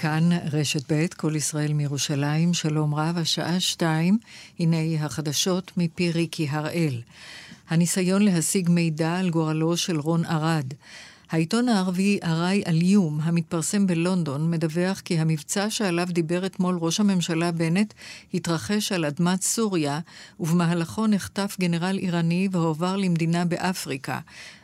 כאן רשת ב', כל ישראל מירושלים, שלום רב, השעה שתיים, הנה החדשות מפי ריקי הראל. הניסיון להשיג מידע על גורלו של רון ארד. העיתון הערבי ארעי אליום, המתפרסם בלונדון, מדווח כי המבצע שעליו דיבר אתמול ראש הממשלה בנט התרחש על אדמת סוריה, ובמהלכו נחטף גנרל איראני והועבר למדינה באפריקה.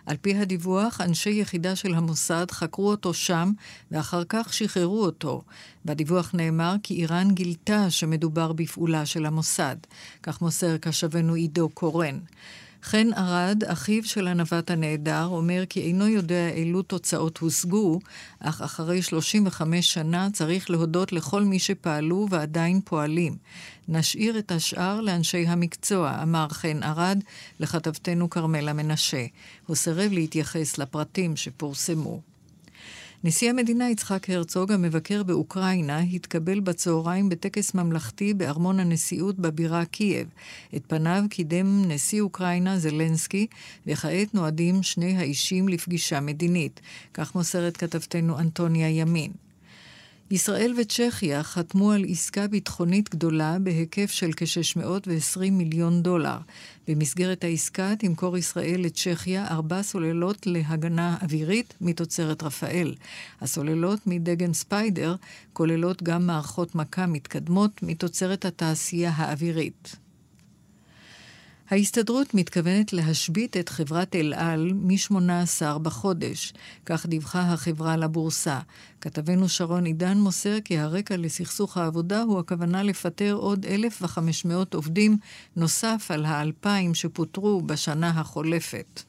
על פי הדיווח, אנשי יחידה של המוסד חקרו אותו שם, ואחר כך שחררו אותו. בדיווח נאמר כי איראן גילתה שמדובר בפעולה של המוסד. כך מוסר קשבנו עידו קורן. חן ארד, אחיו של הנווט הנעדר, אומר כי אינו יודע אילו תוצאות הושגו, אך אחרי 35 שנה צריך להודות לכל מי שפעלו ועדיין פועלים. נשאיר את השאר לאנשי המקצוע, אמר חן ארד לכתבתנו כרמלה מנשה. הוא סירב להתייחס לפרטים שפורסמו. נשיא המדינה יצחק הרצוג, המבקר באוקראינה, התקבל בצהריים בטקס ממלכתי בארמון הנשיאות בבירה קייב. את פניו קידם נשיא אוקראינה זלנסקי, וכעת נועדים שני האישים לפגישה מדינית. כך מוסרת כתבתנו אנטוניה ימין. ישראל וצ'כיה חתמו על עסקה ביטחונית גדולה בהיקף של כ-620 מיליון דולר. במסגרת העסקה תמכור ישראל לצ'כיה ארבע סוללות להגנה אווירית מתוצרת רפאל. הסוללות מדגן ספיידר כוללות גם מערכות מכה מתקדמות מתוצרת התעשייה האווירית. ההסתדרות מתכוונת להשבית את חברת אל על מ-18 בחודש, כך דיווחה החברה לבורסה. כתבנו שרון עידן מוסר כי הרקע לסכסוך העבודה הוא הכוונה לפטר עוד 1,500 עובדים נוסף על ה-2,000 שפוטרו בשנה החולפת.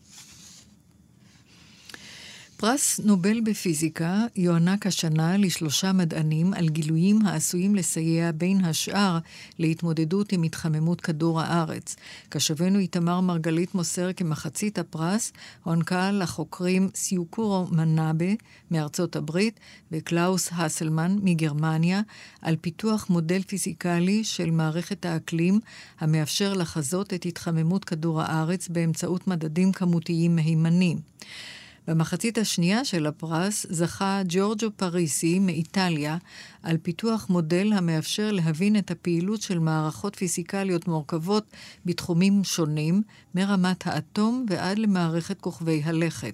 פרס נובל בפיזיקה יוענק השנה לשלושה מדענים על גילויים העשויים לסייע בין השאר להתמודדות עם התחממות כדור הארץ. כתבנו איתמר מרגלית מוסר כי מחצית הפרס הוענקה לחוקרים סיוקורו מנאבה מארצות הברית וקלאוס הסלמן מגרמניה על פיתוח מודל פיזיקלי של מערכת האקלים המאפשר לחזות את התחממות כדור הארץ באמצעות מדדים כמותיים מהימנים. במחצית השנייה של הפרס זכה ג'ורג'ו פריסי מאיטליה על פיתוח מודל המאפשר להבין את הפעילות של מערכות פיזיקליות מורכבות בתחומים שונים, מרמת האטום ועד למערכת כוכבי הלכת.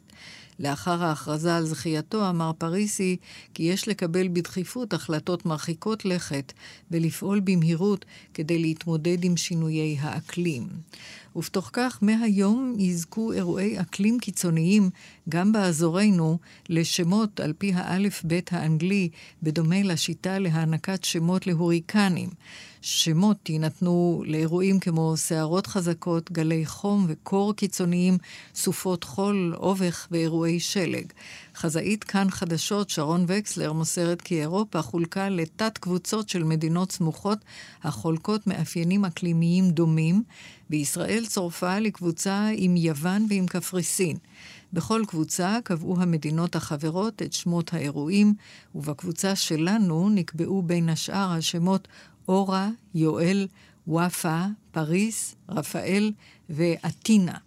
לאחר ההכרזה על זכייתו אמר פריסי כי יש לקבל בדחיפות החלטות מרחיקות לכת ולפעול במהירות כדי להתמודד עם שינויי האקלים. ובתוך כך, מהיום יזכו אירועי אקלים קיצוניים, גם באזורנו, לשמות על פי האלף-בית האנגלי, בדומה לשיטה להענקת שמות להוריקנים. שמות יינתנו לאירועים כמו סערות חזקות, גלי חום וקור קיצוניים, סופות חול, אובך ואירועי שלג. חזאית כאן חדשות שרון וקסלר מוסרת כי אירופה חולקה לתת קבוצות של מדינות סמוכות החולקות מאפיינים אקלימיים דומים, וישראל צורפה לקבוצה עם יוון ועם קפריסין. בכל קבוצה קבעו המדינות החברות את שמות האירועים, ובקבוצה שלנו נקבעו בין השאר השמות אורה, יואל, וופא, פריס, רפאל ואתינה.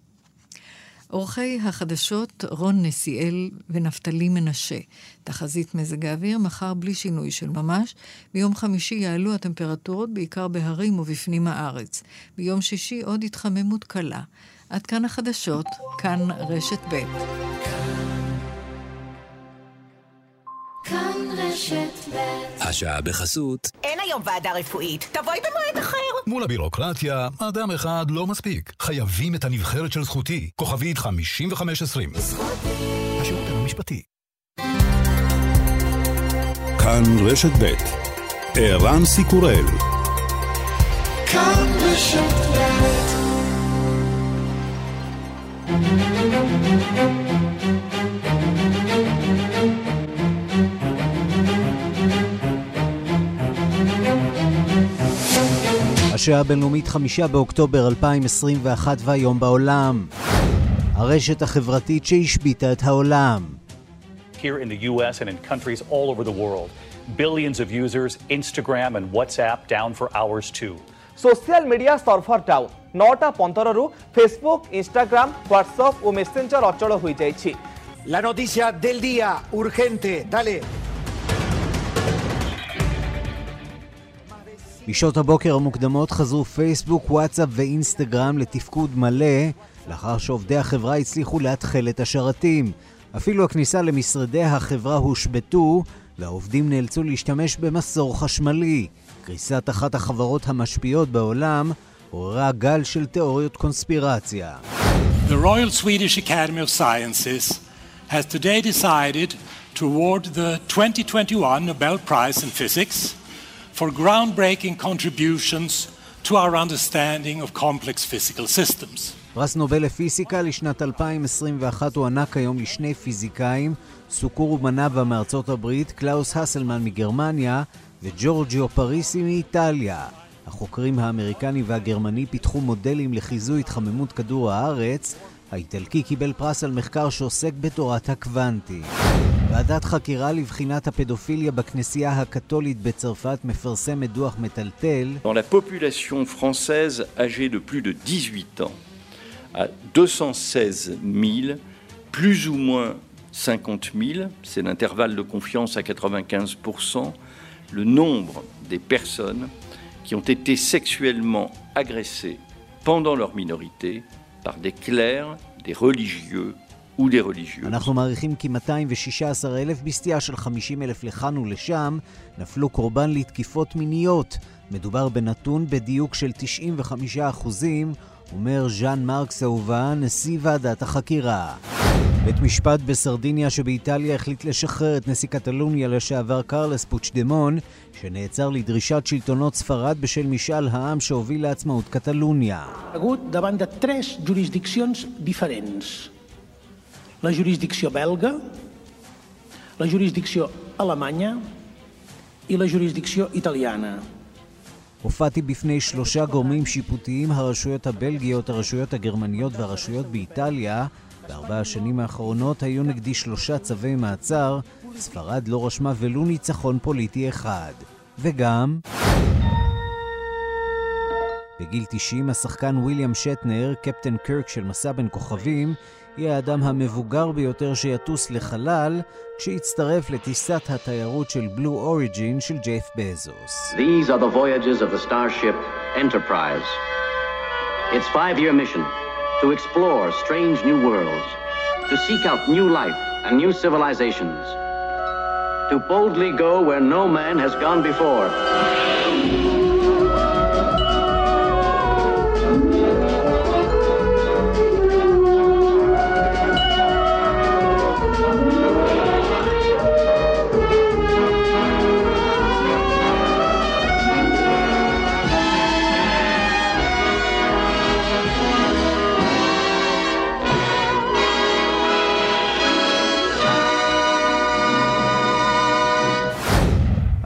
עורכי החדשות רון נסיאל ונפתלי מנשה. תחזית מזג האוויר מחר בלי שינוי של ממש. ביום חמישי יעלו הטמפרטורות בעיקר בהרים ובפנים הארץ. ביום שישי עוד התחממות קלה. עד כאן החדשות, כאן רשת ב'. כאן רשת ב' השעה בחסות. אין היום ועדה רפואית, תבואי במועד אחר. מול הבירוקרטיה, אדם אחד לא מספיק. חייבים את הנבחרת של זכותי. כוכבית 5520. זכותי. השירות המשפטי. כאן רשת ב' ערן סיקורל. כאן רשת ב' השעה הבינלאומית 5 באוקטובר 2021 והיום בעולם. הרשת החברתית שהשביתה את העולם. Here in the US and in countries all over the world, billions of users, Instagram and WhatsApp down for hours too. Social media server down ନଅଟା ପନ୍ଦରରୁ Facebook Instagram WhatsApp ଓ messenger ଅଚଳ ହୋଇଯାଇଛି La noticia del día, urgente, dale. בשעות הבוקר המוקדמות חזרו פייסבוק, וואטסאפ ואינסטגרם לתפקוד מלא, לאחר שעובדי החברה הצליחו לאתחל את השרתים. אפילו הכניסה למשרדי החברה הושבתו, והעובדים נאלצו להשתמש במסור חשמלי. קריסת אחת החברות המשפיעות בעולם עוררה גל של תיאוריות קונספירציה. The Royal Swedish Academy of Sciences has today decided to award the 2021 Nobel Prize in Physics for groundbreaking contributions to our understanding of complex physical systems. פרס נובל לפיזיקה לשנת 2021 הוענק היום לשני פיזיקאים, סיוקורו מנאבה מארצות הברית, קלאוס הסלמן מגרמניה וג'ורג'יו פריסי מאיטליה. החוקרים האמריקני והגרמני פיתחו מודלים לחיזוי התחממות כדור הארץ. האיטלקי קיבל פרס על מחקר שעוסק בתורת הקוונטים. ועדת חקירה לבחינת הפדופיליה בכנסייה הקתולית בצרפת מפרסמת דוח מטלטל. Dans la population française âgée de plus de 18 ans, à 216 000, plus ou moins 50 000, c'est l'intervalle de confiance à 95 le nombre des personnes qui ont été sexuellement agressées pendant leur minorité par des clercs, des religieux religieux. אנחנו מעריכים כי 216 אלף בסטייה של 50 אלף לכאן ולשם נפלו קורבן לתקיפות מיניות. מדובר בנתון בדיוק של 95 אחוזים, אומר ז'אן מרקס אהובה, נשיא ועדת החקירה. בית משפט בסרדיניה שבאיטליה החליט לשחרר את נשיא קטלוניה לשעבר קרלס פוצ'דמון, שנעצר לדרישת שלטונות ספרד בשל משאל העם שהוביל לעצמאות קטלוניה. La jurisdicció belga, la jurisdicció alemanya i la jurisdicció italiana. הופעתי בפני שלושה גורמים שיפוטיים, הרשויות הבלגיות, הרשויות הגרמניות והרשויות באיטליה, בארבע השנים האחרונות היו נגדי שלושה צווי מעצר, ספרד לא רשמה ולו ניצחון פוליטי אחד. וגם... בגיל 90 השחקן ויליאם שטנר, קפטן קירק של מסע בין כוכבים, יהיה האדם המבוגר ביותר שיטוס לחלל, כשיצטרף לטיסת התיירות של בלו אוריג'ין של ג'ייף בזוס. To boldly go where no man has gone before.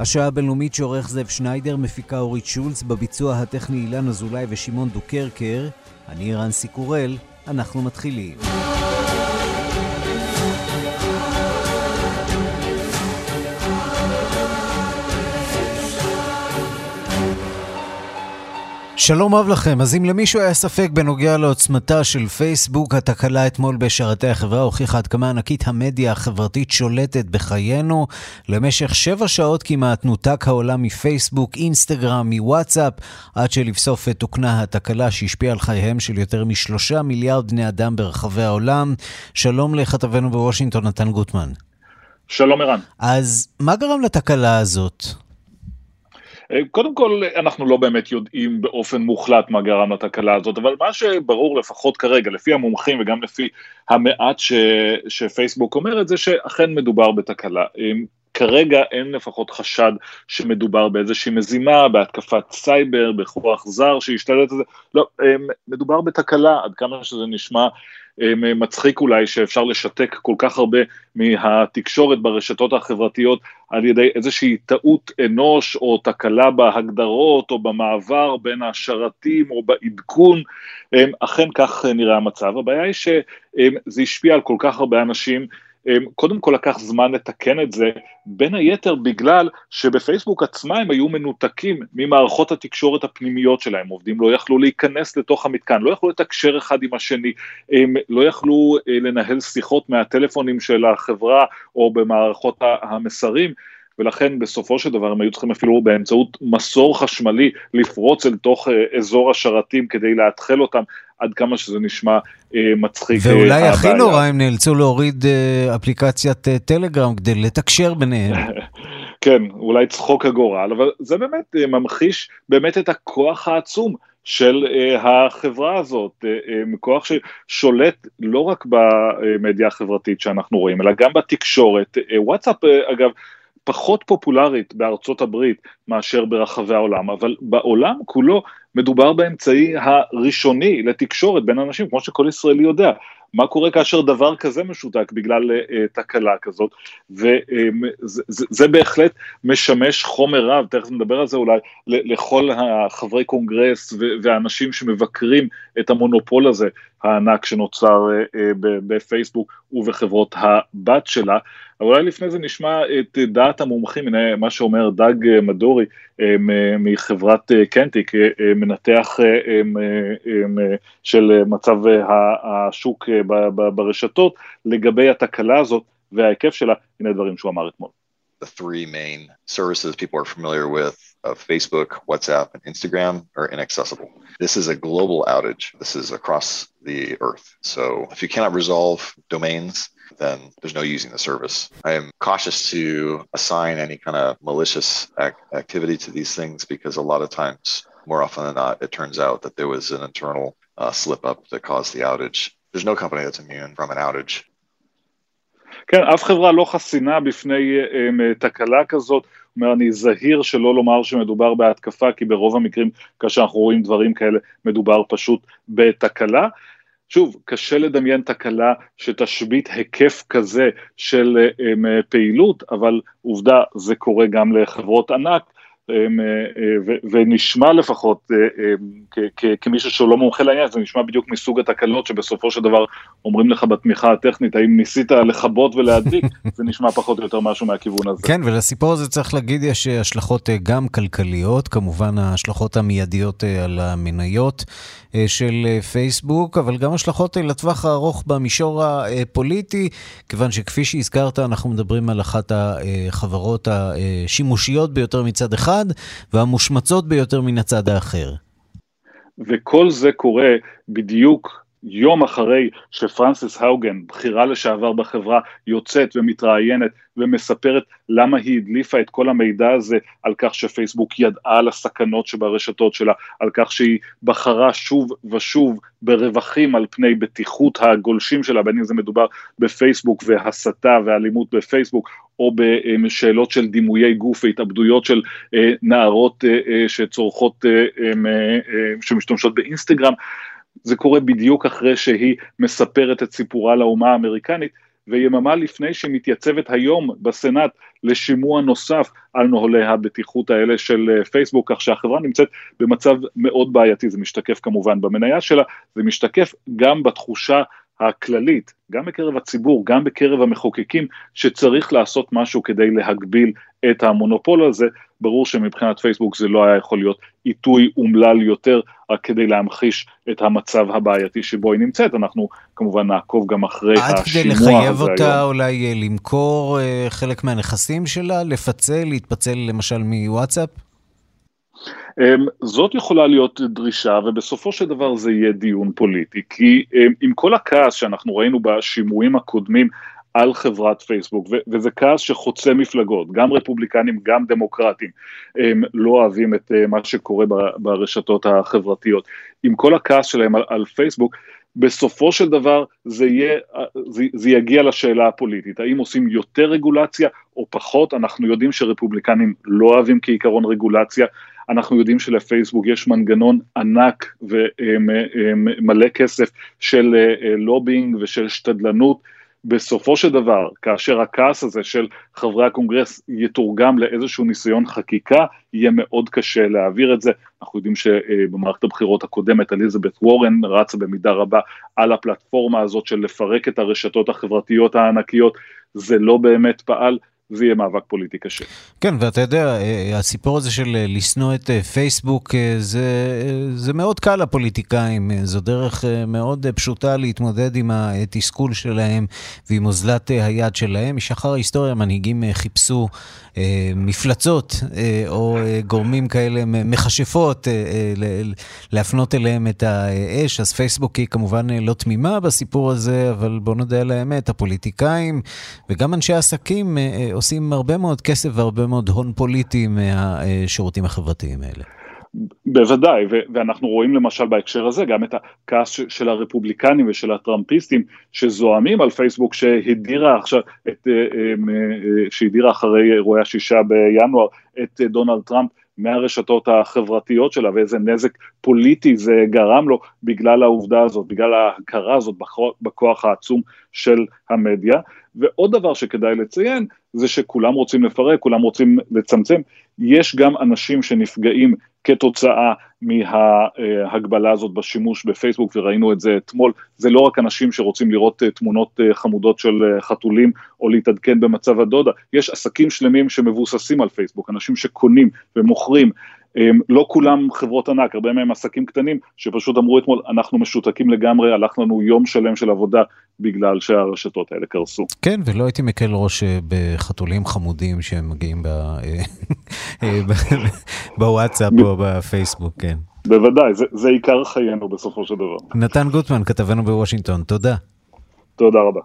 השעה הבינלאומית שעורך זאב שניידר, מפיקה אורית שולץ, בביצוע הטכני אילן אזולאי ושמעון דוקרקר. אני רנסי קורל, אנחנו מתחילים. שלום רב לכם. אז אם למישהו היה ספק בנוגע לעוצמתה של פייסבוק, התקלה אתמול בשרתי החברה הוכיחה עד כמה ענקית המדיה החברתית שולטת בחיינו. למשך שבע שעות כמעט נותק העולם מפייסבוק, אינסטגרם, מוואטסאפ, עד שלבסוף תוקנה התקלה שהשפיעה על חייהם של יותר משלושה מיליארד בני אדם ברחבי העולם. שלום לכתבנו בוושינגטון, נתן גוטמן. שלום ערן. אז מה גרם לתקלה הזאת? אה, קודם כל, אנחנו לא באמת יודעים באופן מוחלט מה גרם לתקלה הזאת, אבל מה שברור לפחות כרגע, לפי המומחים וגם לפי המעט ש, שפייסבוק אומרת, זה שאכן מדובר בתקלה. כרגע אין לפחות חשד שמדובר באיזושהי מזימה, בהתקפת סייבר, בכוח זר שהשתלט על זה, לא, אה, מדובר בתקלה, עד כמה שזה נשמע מצחיק אולי שאפשר לשתק כל כך הרבה מהתקשורת ברשתות החברתיות על ידי איזושהי טעות אנוש או תקלה בהגדרות או במעבר בין השרתים או בעדכון, אכן כך נראה המצב. הבעיה היא שזה השפיע על כל כך הרבה אנשים אמ, קודם כל לקח זמן לתקן את זה, בין היתר בגלל שבפייסבוק עצמה הם היו מנותקים ממערכות התקשורת הפנימיות שלהם, עובדים לא יכלו להיכנס לתוך המתקן, לא יכלו לתקשר אחד עם השני, הם לא יכלו אה, לנהל שיחות מהטלפונים של החברה או במערכות המסרים, ולכן בסופו של דבר הם היו צריכים אפילו באמצעות מסור חשמלי לפרוץ אל תוך אה, אזור השרתים כדי לאתחל אותם, עד כמה שזה נשמע אה, מצחיק. אה, ואולי הכי נורא הם נאלצו להוריד אה, אפליקציית אה, טלגרם כדי לתקשר ביניהם. כן, אולי צחוק הגורל, אבל זה באמת אה, ממחיש באמת את הכוח העצום של uh, החברה הזאת, uh, uh, כוח ששולט לא רק במדיה החברתית שאנחנו רואים, אלא גם בתקשורת. Uh, וואטסאפ, uh, אגב, פחות פופולרית בארצות הברית מאשר ברחבי העולם, אבל בעולם כולו מדובר באמצעי הראשוני לתקשורת בין אנשים, כמו שכל ישראלי יודע. מה קורה כאשר דבר כזה משותק בגלל uh, תקלה כזאת, וזה um, בהחלט משמש חומר רב, תכף נדבר על זה אולי, לכל החברי קונגרס והאנשים שמבקרים את המונופול הזה הענק שנוצר uh, בפייסבוק ובחברות הבת שלה. אבל אולי לפני זה נשמע את דעת המומחים, הנה מה שאומר דג מדורי מחברת קנטיק, מנתח של מצב השוק ברשתות לגבי התקלה הזאת וההיקף שלה, הנה דברים שהוא אמר אתמול. The three main services people are familiar with of Facebook, WhatsApp, and Instagram are inaccessible. This is a global outage. This is across the earth. So if you cannot resolve domains, then there's no using the service. I am cautious to assign any kind of malicious ac- activity to these things because a lot of times, more often than not, it turns out that there was an internal uh, slip up that caused the outage. There's no company that's immune from an outage. כן, אף חברה לא חסינה בפני um, תקלה כזאת. אומר, אני זהיר שלא לומר שמדובר בהתקפה, כי ברוב המקרים, כאשר אנחנו רואים דברים כאלה, מדובר פשוט בתקלה. שוב, קשה לדמיין תקלה שתשבית היקף כזה של um, פעילות, אבל עובדה, זה קורה גם לחברות ענק, ונשמע לפחות כמישהו שהוא לא מומחה לעניין, זה נשמע בדיוק מסוג התקלות שבסופו של דבר אומרים לך בתמיכה הטכנית, האם ניסית לכבות ולהדליק, זה נשמע פחות או יותר משהו מהכיוון הזה. כן, ולסיפור הזה צריך להגיד, יש השלכות גם כלכליות, כמובן ההשלכות המיידיות על המניות של פייסבוק, אבל גם השלכות לטווח הארוך במישור הפוליטי, כיוון שכפי שהזכרת, אנחנו מדברים על אחת החברות השימושיות ביותר מצד אחד, הצד והמושמצות ביותר מן הצד האחר. וכל זה קורה בדיוק יום אחרי שפרנסיס האוגן, בכירה לשעבר בחברה, יוצאת ומתראיינת ומספרת למה היא הדליפה את כל המידע הזה על כך שפייסבוק ידעה על הסכנות שברשתות שלה, על כך שהיא בחרה שוב ושוב ברווחים על פני בטיחות הגולשים שלה, בין אם זה מדובר בפייסבוק והסתה ואלימות בפייסבוק, או בשאלות של דימויי גוף והתאבדויות של נערות שצורכות, שמשתמשות באינסטגרם. זה קורה בדיוק אחרי שהיא מספרת את סיפורה לאומה האמריקנית, ויממה לפני שמתייצבת היום בסנאט לשימוע נוסף על נוהלי הבטיחות האלה של פייסבוק, כך שהחברה נמצאת במצב מאוד בעייתי, זה משתקף כמובן במניה שלה, זה משתקף גם בתחושה הכללית, גם בקרב הציבור, גם בקרב המחוקקים, שצריך לעשות משהו כדי להגביל את המונופול הזה. ברור שמבחינת פייסבוק זה לא היה יכול להיות עיתוי אומלל יותר, רק כדי להמחיש את המצב הבעייתי שבו היא נמצאת. אנחנו כמובן נעקוב גם אחרי השימוע הזה היום. עד כדי לחייב אותה היום. אולי למכור חלק מהנכסים שלה, לפצל, להתפצל למשל מוואטסאפ? זאת יכולה להיות דרישה, ובסופו של דבר זה יהיה דיון פוליטי, כי עם כל הכעס שאנחנו ראינו בשימועים הקודמים על חברת פייסבוק, וזה כעס שחוצה מפלגות, גם רפובליקנים, גם דמוקרטים, הם לא אוהבים את מה שקורה ברשתות החברתיות. עם כל הכעס שלהם על, על פייסבוק, בסופו של דבר זה, יהיה, זה, זה יגיע לשאלה הפוליטית, האם עושים יותר רגולציה או פחות, אנחנו יודעים שרפובליקנים לא אוהבים כעיקרון רגולציה, אנחנו יודעים שלפייסבוק יש מנגנון ענק ומלא כסף של לובינג ושל שתדלנות, בסופו של דבר, כאשר הכעס הזה של חברי הקונגרס יתורגם לאיזשהו ניסיון חקיקה, יהיה מאוד קשה להעביר את זה. אנחנו יודעים שבמערכת הבחירות הקודמת אליזבת וורן רצה במידה רבה על הפלטפורמה הזאת של לפרק את הרשתות החברתיות הענקיות, זה לא באמת פעל, זה יהיה מאבק פוליטי קשה. כן, ואתה יודע, הסיפור הזה של לשנוא את פייסבוק, זה, זה מאוד קל לפוליטיקאים, זו דרך מאוד פשוטה להתמודד עם התסכול שלהם ועם אוזלת היד שלהם. משחר ההיסטוריה מנהיגים חיפשו אה, מפלצות אה, או אה, גורמים כאלה, מכשפות, להפנות אליהם את האש. אז פייסבוק היא כמובן לא תמימה בסיפור הזה, אבל בואו נודה על האמת, הפוליטיקאים וגם אנשי העסקים עושים הרבה מאוד כסף והרבה מאוד הון פוליטי מהשירותים החברתיים האלה. בוודאי, ואנחנו רואים למשל בהקשר הזה גם את הכעס של הרפובליקנים ושל הטראמפיסטים שזועמים על פייסבוק שהדירה עכשיו, את, אה, אה, אה, שהדירה אחרי אירועי השישה בינואר את דונלד טראמפ מהרשתות החברתיות שלה ואיזה נזק פוליטי זה גרם לו בגלל העובדה הזאת, בגלל ההכרה הזאת בכוח העצום של המדיה. ועוד דבר שכדאי לציין זה שכולם רוצים לפרק, כולם רוצים לצמצם, יש גם אנשים שנפגעים כתוצאה מההגבלה הזאת בשימוש בפייסבוק, וראינו את זה אתמול, זה לא רק אנשים שרוצים לראות אה, תמונות אה, חמודות של אה, חתולים או להתעדכן במצב הדודה, יש עסקים שלמים שמבוססים על פייסבוק, אנשים שקונים ומוכרים לא כולם חברות ענק, הרבה מהם עסקים קטנים, שפשוט אמרו אתמול, אנחנו משותקים לגמרי, הלך לנו יום שלם של עבודה בגלל שהרשתות האלה קרסו. כן, ולא הייתי מקל ראש אה, בחתולים חמודים שהם מגיעים אה, אה, בוואטסאפ או בפייסבוק, כן. בוודאי, זה, זה עיקר חיינו בסופו של דבר. נתן גוטמן, כתבנו בוושינגטון, תודה. תודה רבה.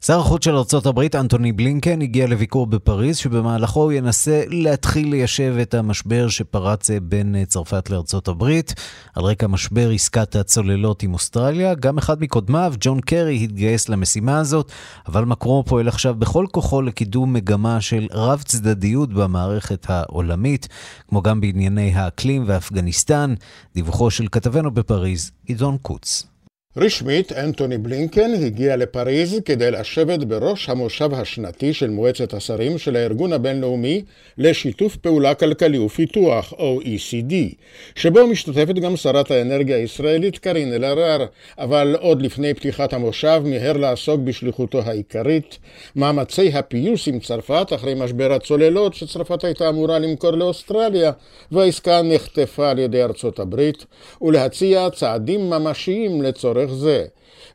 שר החוץ של ארה"ב אנטוני בלינקן הגיע לביקור בפריז, שבמהלכו הוא ינסה להתחיל ליישב את המשבר שפרץ בין צרפת לארצות הברית. על רקע משבר עסקת הצוללות עם אוסטרליה, גם אחד מקודמיו, ג'ון קרי, התגייס למשימה הזאת, אבל מקרו פועל עכשיו בכל כוחו לקידום מגמה של רב צדדיות במערכת העולמית, כמו גם בענייני האקלים ואפגניסטן. דיווחו של כתבנו בפריז, עידון קוץ. רשמית, אנטוני בלינקן הגיע לפריז כדי לשבת בראש המושב השנתי של מועצת השרים של הארגון הבינלאומי לשיתוף פעולה כלכלי ופיתוח, OECD, שבו משתתפת גם שרת האנרגיה הישראלית קארין אלהרר, אבל עוד לפני פתיחת המושב מיהר לעסוק בשליחותו העיקרית, מאמצי הפיוס עם צרפת אחרי משבר הצוללות שצרפת הייתה אמורה למכור לאוסטרליה, והעסקה נחטפה על ידי ארצות הברית, ולהציע צעדים ממשיים לצורך לצורך זה.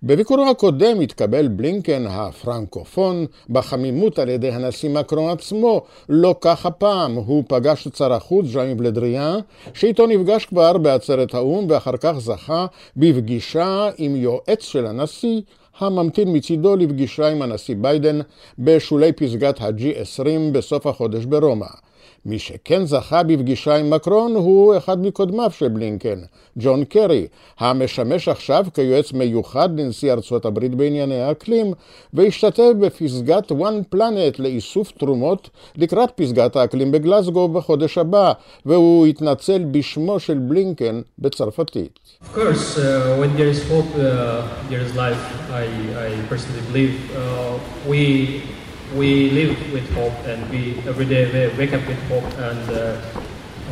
בביקורו הקודם התקבל בלינקן הפרנקופון בחמימות על ידי הנשיא מקרון עצמו, לא כך הפעם, הוא פגש את שר החוץ ז'אני בלדריאן, שאיתו נפגש כבר בעצרת האו"ם ואחר כך זכה בפגישה עם יועץ של הנשיא, הממתין מצידו לפגישה עם הנשיא ביידן בשולי פסגת ה-G20 בסוף החודש ברומא. מי שכן זכה בפגישה עם מקרון הוא אחד מקודמיו של בלינקן, ג'ון קרי, המשמש עכשיו כיועץ מיוחד לנשיא ארצות הברית בענייני האקלים, והשתתף בפסגת One Planet לאיסוף תרומות לקראת פסגת האקלים בגלסגו בחודש הבא, והוא התנצל בשמו של בלינקן בצרפתית. Of course, uh, hope, uh, life. I, I we live with hope and we every day we wake up with hope and uh,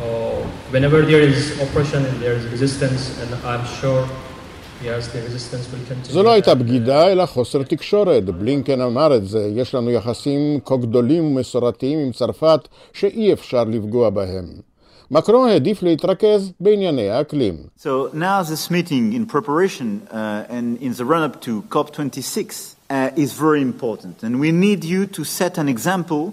uh, whenever there is oppression and there is resistance and I'm sure זו לא הייתה בגידה, אלא חוסר תקשורת. בלינקן אמר את זה. יש לנו יחסים כה גדולים ומסורתיים עם צרפת, שאי אפשר לפגוע בהם. מקרון העדיף להתרכז בענייני האקלים. So now this meeting in preparation uh, and in the run-up to COP26 uh, is very important, and we need you to set an example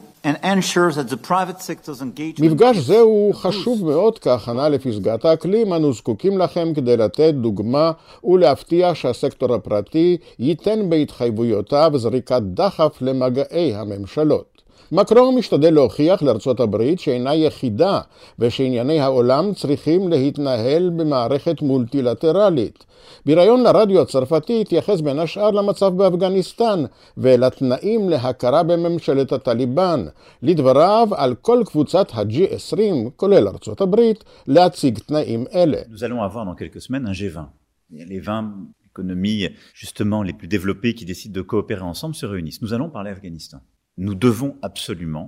מפגש זה הוא חשוב מאוד כהכנה לפסגת האקלים, אנו זקוקים לכם כדי לתת דוגמה ולהבטיח שהסקטור הפרטי ייתן בהתחייבויותיו זריקת דחף למגעי הממשלות. מקרון משתדל להוכיח לארצות הברית שאינה יחידה ושענייני העולם צריכים להתנהל במערכת מולטילטרלית. בריאיון לרדיו הצרפתי התייחס בין השאר למצב באפגניסטן ולתנאים להכרה בממשלת הטליבן. לדבריו, על כל קבוצת ה-G20, כולל ארצות הברית, להציג תנאים אלה. Les 20 économies justement les plus développées qui décident de coopérer ensemble se réunissent. Nous allons parler Afghanistan. Nous devons absolument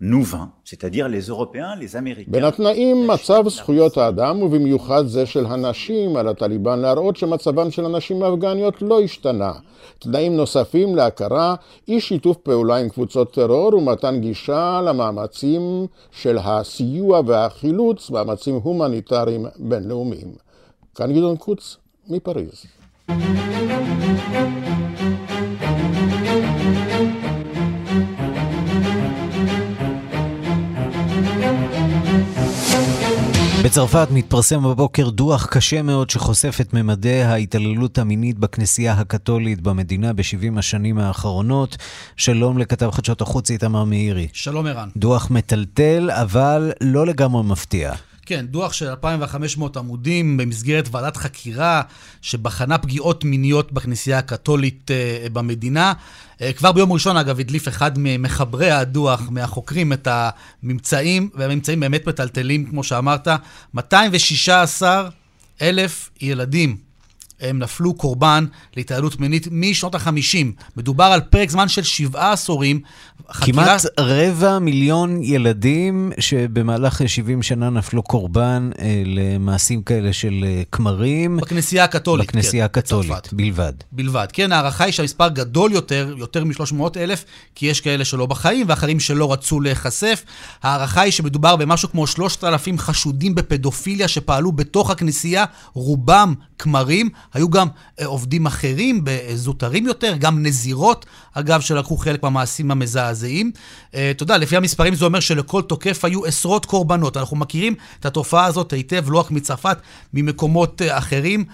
nous 20, c'est-à-dire les Européens, les Américains. בין התנאים מצב זכויות האדם, ובמיוחד זה של הנשים, על הטליבן להראות שמצבן של הנשים האפגניות לא השתנה. תנאים נוספים להכרה, אי שיתוף פעולה עם קבוצות טרור ומתן גישה למאמצים של הסיוע והחילוץ, מאמצים הומניטריים בינלאומיים. כאן גדעון קוץ, מפריז. בצרפת מתפרסם בבוקר דוח קשה מאוד שחושף את ממדי ההתעללות המינית בכנסייה הקתולית במדינה ב-70 השנים האחרונות. שלום לכתב חדשות החוץ איתמר מאירי. שלום ערן. דוח מטלטל, אבל לא לגמרי מפתיע. כן, דוח של 2,500 עמודים במסגרת ועדת חקירה שבחנה פגיעות מיניות בכנסייה הקתולית uh, במדינה. Uh, כבר ביום ראשון, אגב, הדליף אחד ממחברי הדוח, מהחוקרים, את הממצאים, והממצאים באמת מטלטלים, כמו שאמרת. 216 אלף ילדים הם נפלו קורבן להתעללות מינית משנות ה-50. מדובר על פרק זמן של שבעה עשורים. חקירה... כמעט רבע מיליון ילדים שבמהלך 70 שנה נפלו קורבן אה, למעשים כאלה של אה, כמרים. בכנסייה הקתולית. בכנסייה כן, הקתולית, בצרפת. בלבד. בלבד. כן, ההערכה היא שהמספר גדול יותר, יותר מ-300 אלף, כי יש כאלה שלא בחיים ואחרים שלא רצו להיחשף. ההערכה היא שמדובר במשהו כמו 3,000 חשודים בפדופיליה שפעלו בתוך הכנסייה, רובם כמרים. היו גם אה, עובדים אחרים, זוטרים יותר, גם נזירות, אגב, שלקחו חלק במעשים המזעזעים. אה, אתה יודע, לפי המספרים זה אומר שלכל תוקף היו עשרות קורבנות. אנחנו מכירים את התופעה הזאת היטב, לא רק מצרפת, ממקומות אה, אחרים.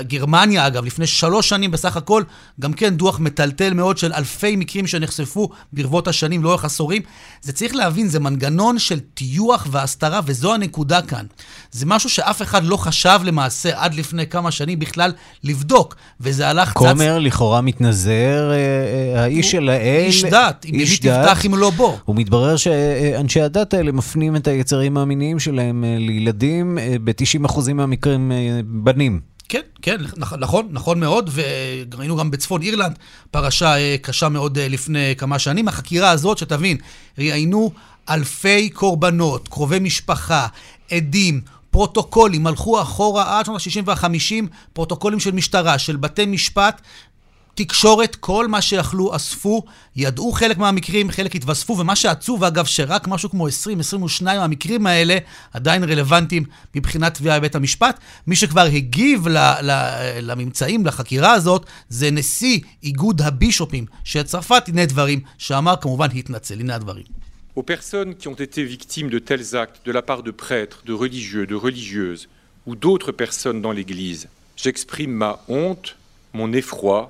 גרמניה, אגב, לפני שלוש שנים בסך הכל, גם כן דוח מטלטל מאוד של אלפי מקרים שנחשפו ברבות השנים, לאורך עשורים. זה צריך להבין, זה מנגנון של טיוח והסתרה, וזו הנקודה כאן. זה משהו שאף אחד לא חשב למעשה עד לפני כמה שנים בכלל לבדוק, וזה הלך כומר צץ... לכאורה מתנזר, אה, אה, האיש של האל... איש דת, אם ימי תפתח אם לא בו. ומתברר שאנשי הדת האלה מפנים את היצרים המיניים שלהם אה, לילדים, ב-90% מהמקרים בנים. כן, כן, נכון, נכון מאוד, וראינו גם בצפון אירלנד פרשה קשה מאוד לפני כמה שנים. החקירה הזאת, שתבין, ראיינו אלפי קורבנות, קרובי משפחה, עדים, פרוטוקולים, הלכו אחורה עד שנות ה-60 וה-50, פרוטוקולים של משטרה, של בתי משפט, תקשורת, כל מה שיכלו אספו, ידעו חלק מהמקרים, חלק התווספו, ומה שעצוב, אגב, שרק משהו כמו 20-22 מהמקרים האלה עדיין רלוונטיים מבחינת תביעה בבית המשפט. מי שכבר הגיב ל- ל- לממצאים, לחקירה הזאת, זה נשיא איגוד הבישופים של צרפת, הנה דברים, שאמר, כמובן, התנצל. הנה הדברים. aux personnes qui ont été victimes de tels actes de la part de prêtres, de religieux, de religieuses ou d'autres personnes dans l'Église. J'exprime ma honte, mon effroi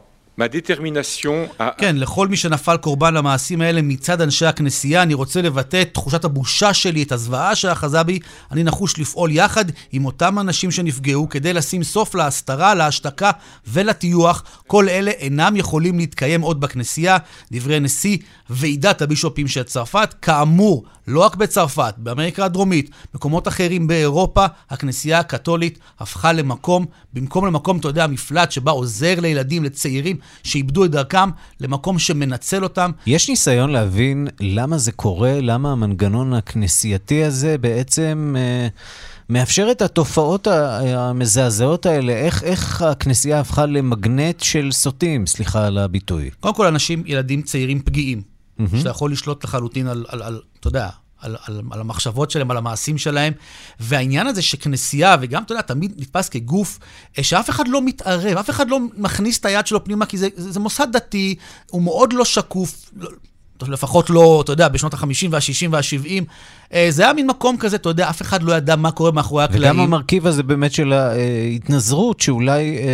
כן, לכל מי שנפל קורבן למעשים האלה מצד אנשי הכנסייה, אני רוצה לבטא את תחושת הבושה שלי, את הזוועה שאחזה בי. אני נחוש לפעול יחד עם אותם אנשים שנפגעו כדי לשים סוף להסתרה, להשתקה ולטיוח. כל אלה אינם יכולים להתקיים עוד בכנסייה. דברי נשיא ועידת הבישופים של צרפת. כאמור, לא רק בצרפת, באמריקה הדרומית, מקומות אחרים באירופה, הכנסייה הקתולית הפכה למקום, במקום למקום, אתה יודע, מפלט שבה עוזר לילדים, לצעירים שאיבדו את דרכם, למקום שמנצל אותם. יש ניסיון להבין למה זה קורה, למה המנגנון הכנסייתי הזה בעצם... אה... מאפשר את התופעות המזעזעות האלה? איך, איך הכנסייה הפכה למגנט של סוטים, סליחה על הביטוי? קודם כל, אנשים, ילדים צעירים פגיעים, mm-hmm. שאתה יכול לשלוט לחלוטין על, על, על אתה יודע, על, על, על המחשבות שלהם, על המעשים שלהם. והעניין הזה שכנסייה, וגם, אתה יודע, תמיד נתפס כגוף, אה, שאף אחד לא מתערב, אף אחד לא מכניס את היד שלו פנימה, כי זה, זה, זה מוסד דתי, הוא מאוד לא שקוף, לא, לפחות לא, אתה יודע, בשנות ה-50 וה-60 וה-70. אה, זה היה מין מקום כזה, אתה יודע, אף אחד לא ידע מה קורה מאחורי הקלעים. וגם המרכיב הזה באמת של ההתנזרות, שאולי אה,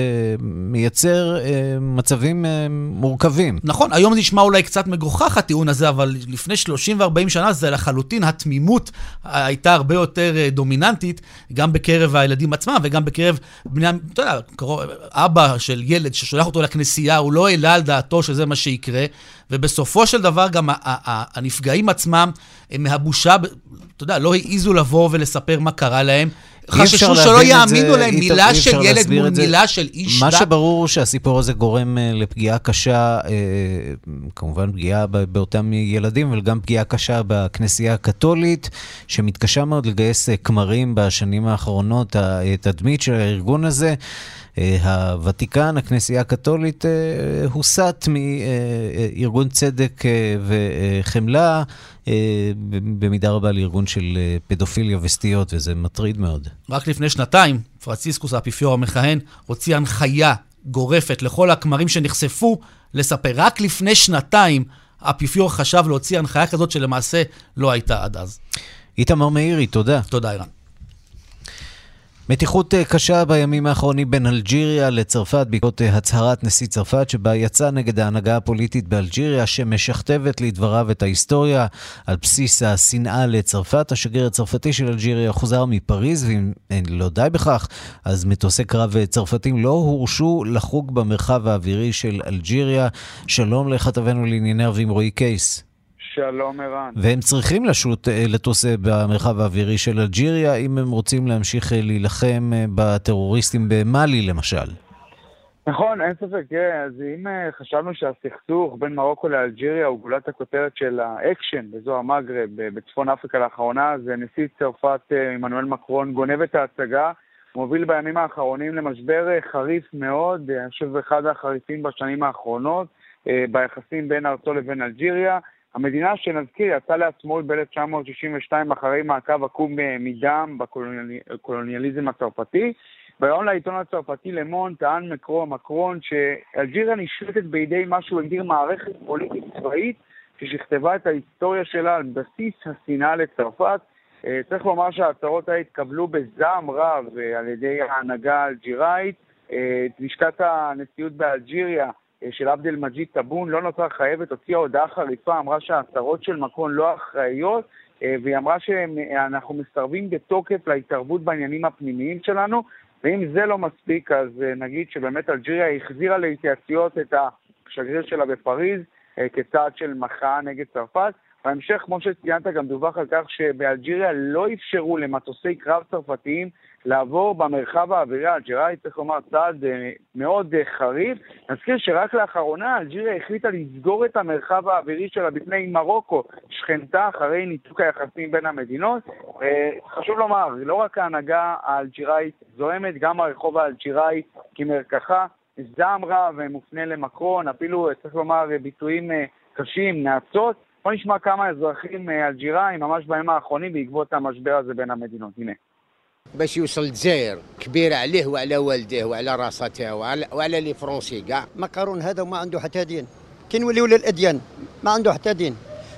מייצר אה, מצבים מורכבים. נכון, היום זה נשמע אולי קצת מגוחך הטיעון הזה, אבל לפני 30 ו-40 שנה זה לחלוטין, התמימות הייתה הרבה יותר דומיננטית, גם בקרב הילדים עצמם וגם בקרב בני, אתה יודע, אבא של ילד ששולח אותו לכנסייה, הוא לא העלה על דעתו שזה מה שיקרה, ובסופו של דבר גם הנפגעים עצמם, מהבושה אתה יודע, לא העיזו לבוא ולספר מה קרה להם. חששו שלא יאמינו להם מילה של ילד מול מילה של איש דת. מה שברור שהסיפור הזה גורם אה, לפגיעה קשה, אה, כמובן פגיעה באותם ילדים, אבל גם פגיעה קשה בכנסייה הקתולית, שמתקשה מאוד לגייס כמרים בשנים האחרונות, התדמית של הארגון הזה. הוותיקן, הכנסייה הקתולית, הוסט מארגון צדק וחמלה. אה, במידה רבה לארגון של אה, פדופיליה וסטיות, וזה מטריד מאוד. רק לפני שנתיים, פרנציסקוס האפיפיור המכהן הוציא הנחיה גורפת לכל הכמרים שנחשפו לספר. רק לפני שנתיים האפיפיור חשב להוציא הנחיה כזאת שלמעשה לא הייתה עד אז. איתמר מאירי, תודה. תודה, אירן. מתיחות אה, קשה בימים האחרונים בין אלג'יריה לצרפת בעקבות אה, הצהרת נשיא צרפת שבה יצא נגד ההנהגה הפוליטית באלג'יריה שמשכתבת לדבריו את ההיסטוריה על בסיס השנאה לצרפת. השגריר הצרפתי של אלג'יריה חוזר מפריז ואם לא די בכך אז מטוסי קרב אה, צרפתים לא הורשו לחוג במרחב האווירי של אלג'יריה. שלום לכתבנו לענייני ערבים רועי קייס. שלום ערן. והם צריכים לשוט, אה, לטוס אה, במרחב האווירי של אלג'יריה, אם הם רוצים להמשיך אה, להילחם בטרוריסטים במאלי למשל. נכון, אין ספק, תראה, אז אם חשבנו שהסכסוך בין מרוקו לאלג'יריה הוא גולת הכותרת של האקשן באזור המגרב בצפון אפריקה לאחרונה, אז נשיא צרפת עמנואל מקרון גונב את ההצגה, מוביל בימים האחרונים למשבר חריף מאוד, אני חושב אחד החריפים בשנים האחרונות, ביחסים בין ארצו לבין אלג'יריה. המדינה שנזכיר יצאה לעצמאות ב-1962 אחרי מאבק עקוב מדם בקולוניאליזם הצרפתי. ביום לעיתון הצרפתי למון טען מקרו מקרון שאלג'יריה נשלטת בידי מה שהוא הגדיר מערכת פוליטית צבאית ששכתבה את ההיסטוריה שלה על בסיס השנאה לצרפת. אה, צריך לומר שההצהרות האלה התקבלו בזעם רב אה, על ידי ההנהגה האלג'יראית. אה, לשכת הנשיאות באלג'יריה אה, של עבד אל-מג'יד טאבון לא נותרה חייבת, הוציאה הודעה חריפה, אמרה שההצהרות של מקרון לא אחראיות, אה, והיא אמרה שאנחנו מסרבים בתוקף להתערבות בעניינים הפנימיים שלנו, ואם זה לא מספיק, אז אה, נגיד שבאמת אלג'יריה החזירה להתייעצויות את השגריר שלה בפריז כצעד של מחאה נגד צרפת. בהמשך, כמו שציינת, גם דווח על כך שבאלג'יריה לא אפשרו למטוסי קרב צרפתיים לעבור במרחב האווירי האלג'יראי, צריך לומר, צעד אה, מאוד אה, חריף. נזכיר שרק לאחרונה אלג'יריה החליטה לסגור את המרחב האווירי שלה בפני מרוקו, שכנתה אחרי ניתוק היחסים בין המדינות. אה, חשוב לומר, לא רק ההנהגה האלג'יראית זוהמת, גם הרחוב האלג'יראי כמרקחה. זעם רב מופנה למקרון, אפילו צריך לומר ביטויים קשים, נאצות. בוא נשמע כמה אזרחים אלג'יראי ממש בימים האחרונים בעקבות המשבר הזה בין המדינות. הנה. باش يوصل للجزائر كبيرة عليه وعلى والديه وعلى راسته وعلى, وعلى لي فرونسي كاع مكرون هذا ما عنده حتى دين كي نوليو للاديان ما عنده حتى دين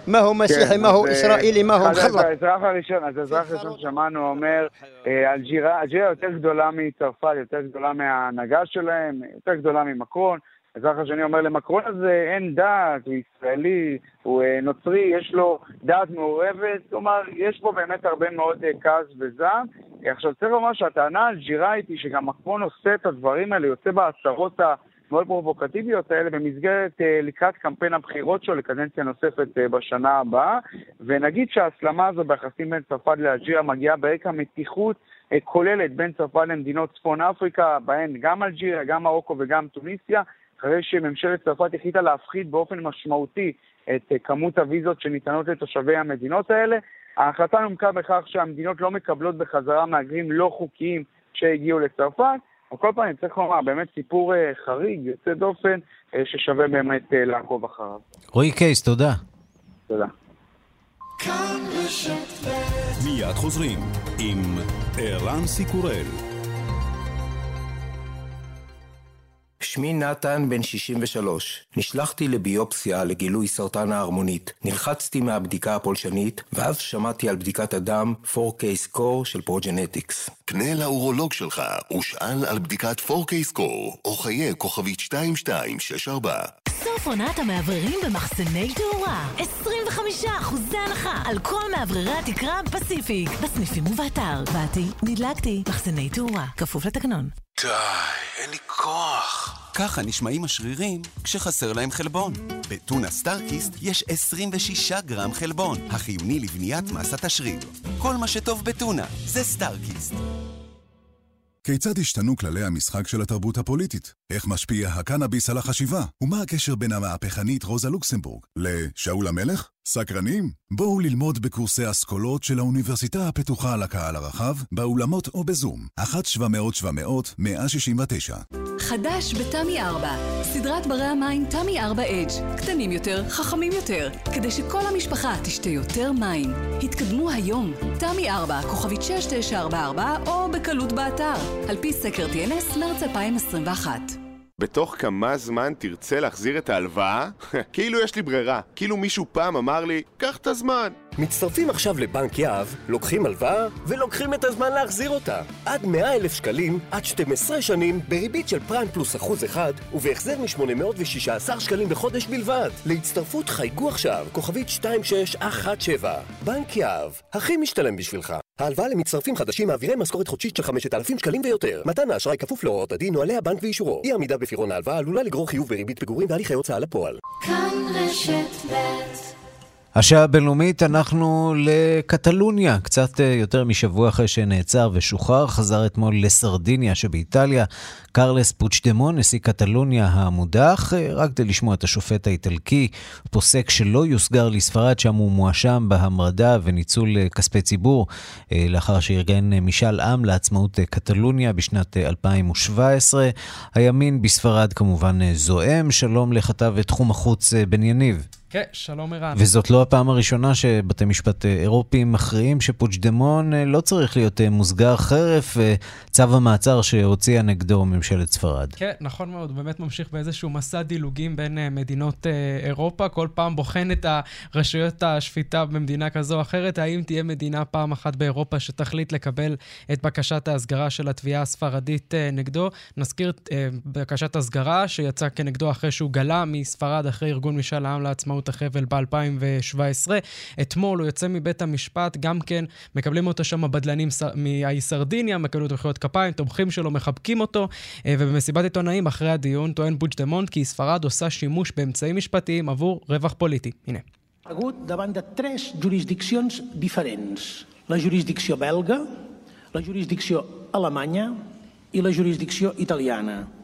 מה הוא מסיחי, מה הוא ישראלי, מה הוא מחלק. האזרח הראשון, אז האזרח הראשון שמענו אומר, אלג'יריה יותר גדולה מצרפת, יותר גדולה מההנהגה שלהם, יותר גדולה ממקרון. האזרח השני אומר למקרון הזה אין דת, הוא ישראלי, הוא נוצרי, יש לו דת מעורבת, כלומר, יש פה באמת הרבה מאוד כעס וזעם. עכשיו, צריך לומר שהטענה האלג'יראית היא שגם מקרון עושה את הדברים האלה, יוצא בהצהרות המאוד פרובוקטיביות האלה במסגרת אה, לקראת קמפיין הבחירות שלו לקדנציה נוספת אה, בשנה הבאה, ונגיד שההסלמה הזו ביחסים בין צרפת לאלג'יריה מגיעה ברקע מתיחות אה, כוללת בין צרפת למדינות צפון אפריקה, בהן גם אלג'יריה, גם מרוקו וגם טוניסיה, אחרי שממשלת צרפת החליטה להפחית באופן משמעותי את כמות הוויזות שניתנות לתושבי המדינות האלה. ההחלטה נומקה בכך שהמדינות לא מקבלות בחזרה מהגרים לא חוקיים שהגיעו לצרפת. על כל פנים, צריך לומר, באמת סיפור אה, חריג, יוצא דופן, אה, ששווה באמת אה, לעקוב אחריו. רועי קייס, תודה. תודה. מיד חוזרים עם ערן סיקורל. שמי נתן, בן 63. נשלחתי לביופסיה לגילוי סרטן הערמונית. נלחצתי מהבדיקה הפולשנית, ואז שמעתי על בדיקת הדם 4Kscore של Progenetics. פנה לאורולוג שלך ושאל על בדיקת 4K סקור, או חיי כוכבית 2264. סוף עונת המאווררים במחסני תאורה. 25 אחוזי הנחה על כל מאווררי התקרה פסיפיק. בסניפים ובאתר. באתי, נדלקתי. מחסני תאורה. כפוף לתקנון. די, אין לי כוח. ככה נשמעים השרירים כשחסר להם חלבון. בטונה סטארקיסט יש 26 גרם חלבון, החיוני לבניית מסת השריר. כל מה שטוב בטונה זה סטארקיסט. כיצד השתנו כללי המשחק של התרבות הפוליטית? איך משפיע הקנאביס על החשיבה? ומה הקשר בין המהפכנית רוזה לוקסמבורג לשאול המלך? סקרנים? בואו ללמוד בקורסי אסכולות של האוניברסיטה הפתוחה לקהל הרחב, באולמות או בזום. 1-700-700-169. חדש בתמי 4, סדרת ברי המים תמי 4 אדג', קטנים יותר, חכמים יותר, כדי שכל המשפחה תשתה יותר מים. התקדמו היום, תמי 4, כוכבית 6944 או בקלות באתר, על פי סקר TNS מרץ 2021. בתוך כמה זמן תרצה להחזיר את ההלוואה? כאילו יש לי ברירה, כאילו מישהו פעם אמר לי, קח את הזמן. מצטרפים עכשיו לבנק יהב, לוקחים הלוואה ולוקחים את הזמן להחזיר אותה. עד 100 אלף שקלים, עד 12 שנים, בריבית של פריים פלוס אחוז אחד, ובהחזר מ-816 שקלים בחודש בלבד. להצטרפות חייגו עכשיו, כוכבית 2617. בנק יהב, הכי משתלם בשבילך. ההלוואה למצטרפים חדשים מעבירי משכורת חודשית של 5,000 שקלים ויותר. מתן האשראי כפוף להוראות הדין, נוהלי הבנק ואישורו. אי עמידה בפירעון ההלוואה עלולה לגרור חיוב בריבית פיגורים והליכי הוצאה לפועל. כאן רשת ב' השעה הבינלאומית, אנחנו לקטלוניה. קצת אה, יותר משבוע אחרי שנעצר ושוחרר, חזר אתמול לסרדיניה שבאיטליה. קרלס פוצ'דמון, נשיא קטלוניה המודח, אה, רק כדי לשמוע את השופט האיטלקי, פוסק שלא יוסגר לספרד, שם הוא מואשם בהמרדה וניצול אה, כספי ציבור, לאחר שארגן משאל עם לעצמאות קטלוניה בשנת 2017. הימין בספרד כמובן זועם. שלום לכתב תחום החוץ בן יניב. כן, שלום ערן. וזאת לא הפעם הראשונה שבתי משפט אה, אירופיים מכריעים שפוצ'דמון אה, לא צריך להיות אה, מוסגר חרף צו המעצר שהוציאה נגדו ממשלת ספרד. כן, נכון מאוד, הוא באמת ממשיך באיזשהו מסע דילוגים בין מדינות אירופה, כל פעם בוחן את רשויות השפיטה במדינה כזו או אחרת, האם תהיה מדינה פעם אחת באירופה שתחליט לקבל את בקשת ההסגרה של התביעה הספרדית נגדו. נזכיר בקשת הסגרה שיצא כנגדו אחרי שהוא גלה מספרד אחרי ארגון משאל העם לעצמאות. עצמאות החבל ב-2017. אתמול הוא יוצא מבית המשפט, גם כן מקבלים אותו שם הבדלנים מהאי סרדיניה, מקבלים אותו מחיאות כפיים, תומכים שלו, מחבקים אותו, אה, ובמסיבת עיתונאים אחרי הדיון טוען פוג'דמונט כי ספרד עושה שימוש באמצעים משפטיים עבור רווח פוליטי. הנה. davant de tres jurisdiccions diferents. La jurisdicció belga, la jurisdicció alemanya i la jurisdicció italiana.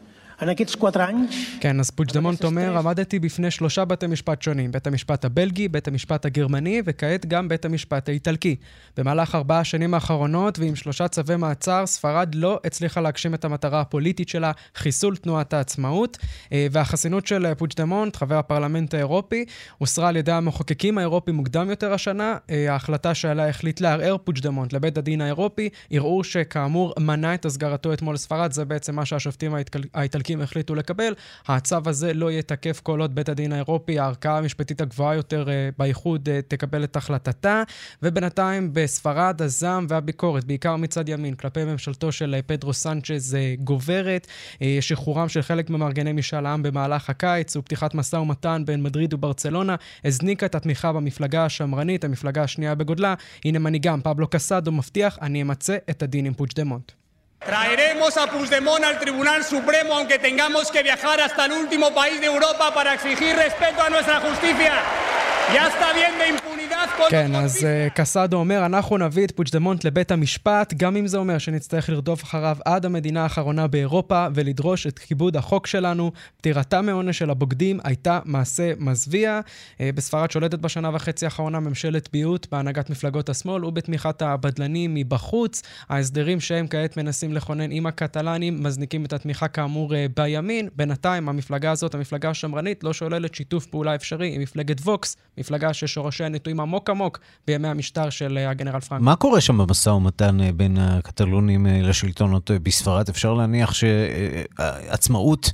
כן, אז פוג'דמונט אומר, עמדתי בפני שלושה בתי משפט שונים, בית המשפט הבלגי, בית המשפט הגרמני, וכעת גם בית המשפט האיטלקי. במהלך ארבעה השנים האחרונות, ועם שלושה צווי מעצר, ספרד לא הצליחה להגשים את המטרה הפוליטית שלה, חיסול תנועת העצמאות, והחסינות של פוג'דמונט, חבר הפרלמנט האירופי, הוסרה על ידי המחוקקים האירופי מוקדם יותר השנה. ההחלטה שעליה החליט לערער פוג'דמונט לבית הדין האירופי, ערעור שכאמור מנע את הסגרתו אתמול לספרד, זה בעצם מה שהשופטים האיטלקים האיטלקים החליטו לקבל. הצו הזה לא יהיה תקף כל עוד בית הדין האירופי, הערכאה המשפטית הגבוהה יותר אה, באיחוד, אה, תקבל את החלטתה. ובינתיים בספרד הזעם והביקורת, בעיקר מצד ימין, כלפי ממשלתו של אה, פדרו סנצ'ז גוברת. שחרורם של חלק ממארגני משאל העם במהלך הקיץ ופתיחת משא ומתן בין מדריד וברצלונה הזניקה את התמיכה במפלגה השמרנית, המפלגה השנייה בגודלה. הנה מנהיגם, פבלו קסדו, מבטיח, אני אמצה את הדין עם פוג'דמונט. Traeremos a Puigdemont al Tribunal Supremo aunque tengamos que viajar hasta el último país de Europa para exigir respeto a nuestra justicia. Ya está bien de impunidad. כן, אז אה, קסדו אומר, אנחנו נביא את פוג'דמונט לבית המשפט, גם אם זה אומר שנצטרך לרדוף אחריו עד המדינה האחרונה באירופה ולדרוש את כיבוד החוק שלנו. פטירתם מעונש של הבוגדים הייתה מעשה מזוויע. Uh, בספרד שולטת בשנה וחצי האחרונה ממשלת מיעוט בהנהגת מפלגות השמאל ובתמיכת הבדלנים מבחוץ. ההסדרים שהם כעת מנסים לכונן עם הקטלנים מזניקים את התמיכה כאמור uh, בימין. בינתיים המפלגה הזאת, המפלגה השמרנית, לא שוללת שיתוף פעולה אפשרי עם מפלגת ווקס, מפלגה ששורשיה נטועים עמוק עמוק בימי המשטר של אה, הגנרל פרנק. מה קורה שם במשא ומתן אה, בין הקטלונים אה, לשלטונות בספרד? אפשר להניח שעצמאות,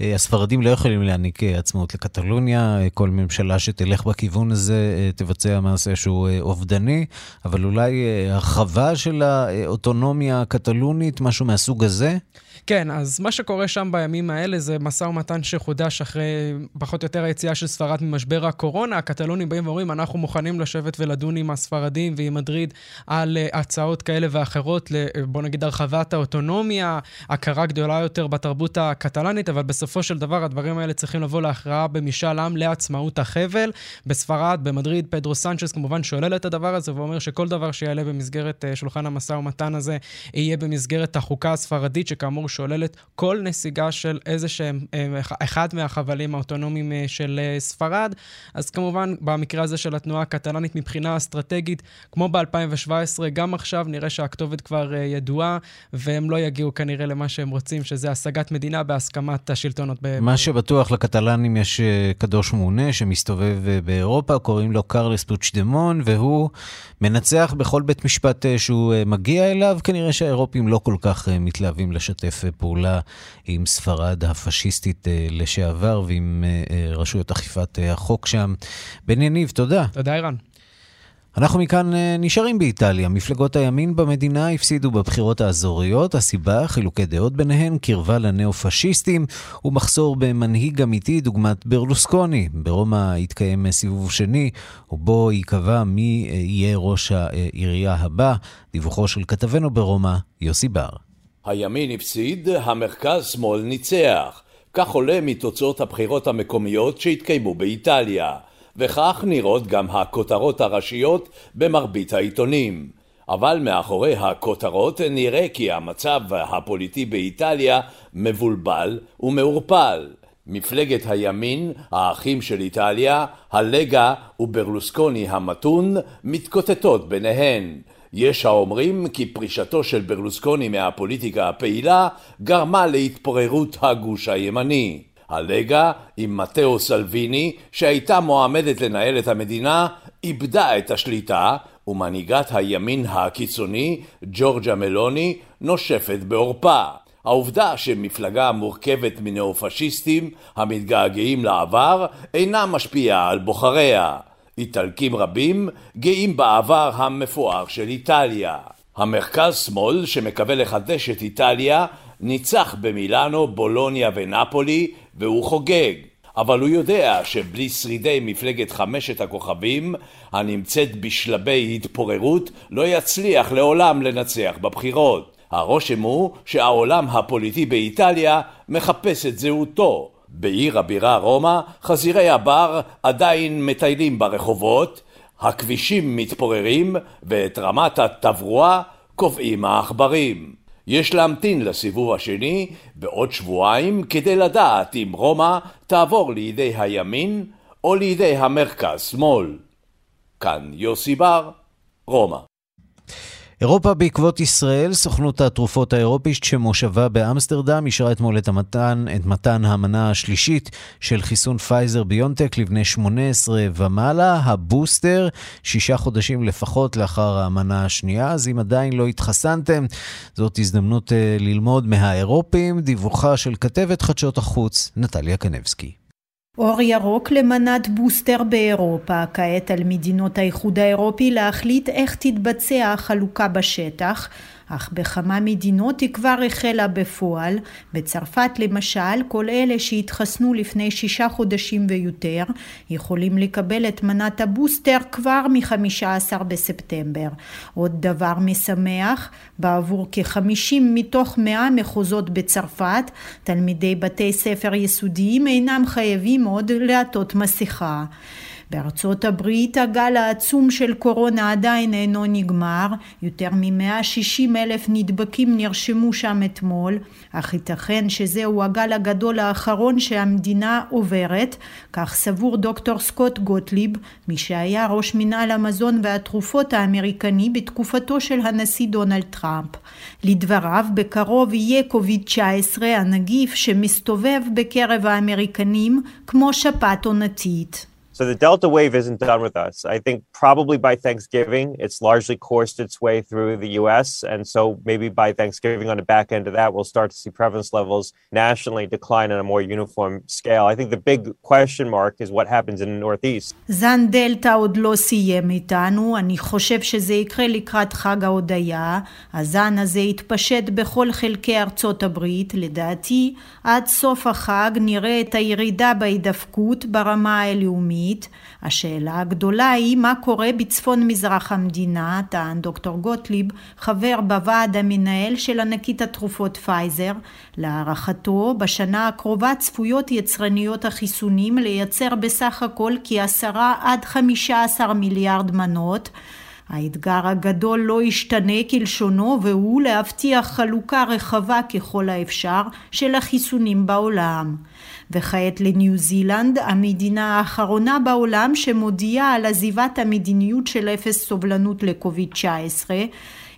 הספרדים לא יכולים להעניק עצמאות לקטלוניה, כל ממשלה שתלך בכיוון הזה תבצע מעשה שהוא אובדני, אבל אולי הרחבה של האוטונומיה הקטלונית, משהו מהסוג הזה? כן, אז מה שקורה שם בימים האלה זה משא ומתן שחודש אחרי פחות או יותר היציאה של ספרד ממשבר הקורונה. הקטלונים באים ואומרים, אנחנו מוכנים לשבת ולדון עם הספרדים ועם מדריד על uh, הצעות כאלה ואחרות, בוא נגיד הרחבת האוטונומיה, הכרה גדולה יותר בתרבות הקטלנית, אבל בסופו של דבר הדברים האלה צריכים לבוא להכרעה במשאל עם לעצמאות החבל. בספרד, במדריד, פדרו סנצ'ס כמובן שולל את הדבר הזה ואומר שכל דבר שיעלה במסגרת uh, שולחן המשא ומתן הזה יהיה במסגרת החוקה הספרדית, שכאמור שוללת כל נסיגה של איזה שהם, אה, אחד מהחבלים האוטונומיים אה, של אה, ספרד. אז כמובן, במקרה הזה של התנועה הקטלנית מבחינה אסטרטגית, כמו ב-2017, גם עכשיו נראה שהכתובת כבר ידועה, והם לא יגיעו כנראה למה שהם רוצים, שזה השגת מדינה בהסכמת השלטונות. מה שבטוח לקטלנים יש קדוש מעונה שמסתובב באירופה, קוראים לו קרלס פוצ'דמון, והוא מנצח בכל בית משפט שהוא מגיע אליו. כנראה שהאירופים לא כל כך מתלהבים לשתף פעולה עם ספרד הפשיסטית אה, לשעבר ועם אה, אה, רשויות אכיפת החוק שם. בן יניב, תודה. תודה, ערן. אנחנו מכאן נשארים באיטליה. מפלגות הימין במדינה הפסידו בבחירות האזוריות. הסיבה, חילוקי דעות ביניהן, קרבה לנאו-פשיסטים ומחסור במנהיג אמיתי דוגמת ברלוסקוני. ברומא התקיים סיבוב שני, ובו ייקבע מי יהיה ראש העירייה הבא. דיווחו של כתבנו ברומא, יוסי בר. הימין הפסיד, המרכז-שמאל ניצח. כך עולה מתוצאות הבחירות המקומיות שהתקיימו באיטליה, וכך נראות גם הכותרות הראשיות במרבית העיתונים. אבל מאחורי הכותרות נראה כי המצב הפוליטי באיטליה מבולבל ומעורפל. מפלגת הימין, האחים של איטליה, הלגה וברלוסקוני המתון, מתקוטטות ביניהן. יש האומרים כי פרישתו של ברלוסקוני מהפוליטיקה הפעילה גרמה להתפוררות הגוש הימני. הלגה עם מתאו סלוויני, שהייתה מועמדת לנהל את המדינה, איבדה את השליטה, ומנהיגת הימין הקיצוני, ג'ורג'ה מלוני, נושפת בעורפה. העובדה שמפלגה מורכבת מנאו-פשיסטים המתגעגעים לעבר אינה משפיעה על בוחריה. איטלקים רבים גאים בעבר המפואר של איטליה. המרכז-שמאל שמקווה לחדש את איטליה ניצח במילאנו, בולוניה ונפולי והוא חוגג. אבל הוא יודע שבלי שרידי מפלגת חמשת הכוכבים הנמצאת בשלבי התפוררות לא יצליח לעולם לנצח בבחירות. הרושם הוא שהעולם הפוליטי באיטליה מחפש את זהותו בעיר הבירה רומא, חזירי הבר עדיין מטיילים ברחובות, הכבישים מתפוררים ואת רמת התברואה קובעים העכברים. יש להמתין לסיבוב השני בעוד שבועיים כדי לדעת אם רומא תעבור לידי הימין או לידי המרכז-שמאל. כאן יוסי בר, רומא. אירופה בעקבות ישראל, סוכנות התרופות האירופית שמושבה באמסטרדם אישרה אתמול את המתן, את מתן המנה השלישית של חיסון פייזר ביונטק לבני 18 ומעלה, הבוסטר, שישה חודשים לפחות לאחר המנה השנייה, אז אם עדיין לא התחסנתם, זאת הזדמנות אה, ללמוד מהאירופים, דיווחה של כתבת חדשות החוץ, נטליה קנבסקי. אור ירוק למנת בוסטר באירופה, כעת על מדינות האיחוד האירופי להחליט איך תתבצע החלוקה בשטח, אך בכמה מדינות היא כבר החלה בפועל. בצרפת למשל, כל אלה שהתחסנו לפני שישה חודשים ויותר, יכולים לקבל את מנת הבוסטר כבר מ-15 בספטמבר. עוד דבר משמח, בעבור כ-50 מתוך 100 מחוזות בצרפת, תלמידי בתי ספר יסודיים אינם חייבים עוד לעטות מסכה. בארצות הברית הגל העצום של קורונה עדיין אינו נגמר, יותר מ-160 אלף נדבקים נרשמו שם אתמול, אך ייתכן שזהו הגל הגדול האחרון שהמדינה עוברת, כך סבור דוקטור סקוט גוטליב, מי שהיה ראש מנהל המזון והתרופות האמריקני בתקופתו של הנשיא דונלד טראמפ. לדבריו, בקרוב יהיה קוביד-19 הנגיף שמסתובב בקרב האמריקנים כמו שפעת עונתית. So the Delta wave isn't done with us. I think probably by Thanksgiving, it's largely coursed its way through the US. And so maybe by Thanksgiving, on the back end of that, we'll start to see prevalence levels nationally decline on a more uniform scale. I think the big question mark is what happens in the Northeast. זן דלתא עוד לא סיים איתנו, אני חושב שזה יקרה לקראת חג ההודיה. הזן הזה יתפשט בכל חלקי ארצות הברית. לדעתי, עד סוף החג נראה את הירידה בהידפקות ברמה הלאומית. העולמית. השאלה הגדולה היא מה קורה בצפון מזרח המדינה, טען דוקטור גוטליב, חבר בוועד המנהל של ענקית התרופות פייזר. להערכתו, בשנה הקרובה צפויות יצרניות החיסונים לייצר בסך הכל כ-10 עד 15 מיליארד מנות. האתגר הגדול לא ישתנה כלשונו והוא להבטיח חלוקה רחבה ככל האפשר של החיסונים בעולם. וכעת לניו זילנד, המדינה האחרונה בעולם שמודיעה על עזיבת המדיניות של אפס סובלנות לקוביד 19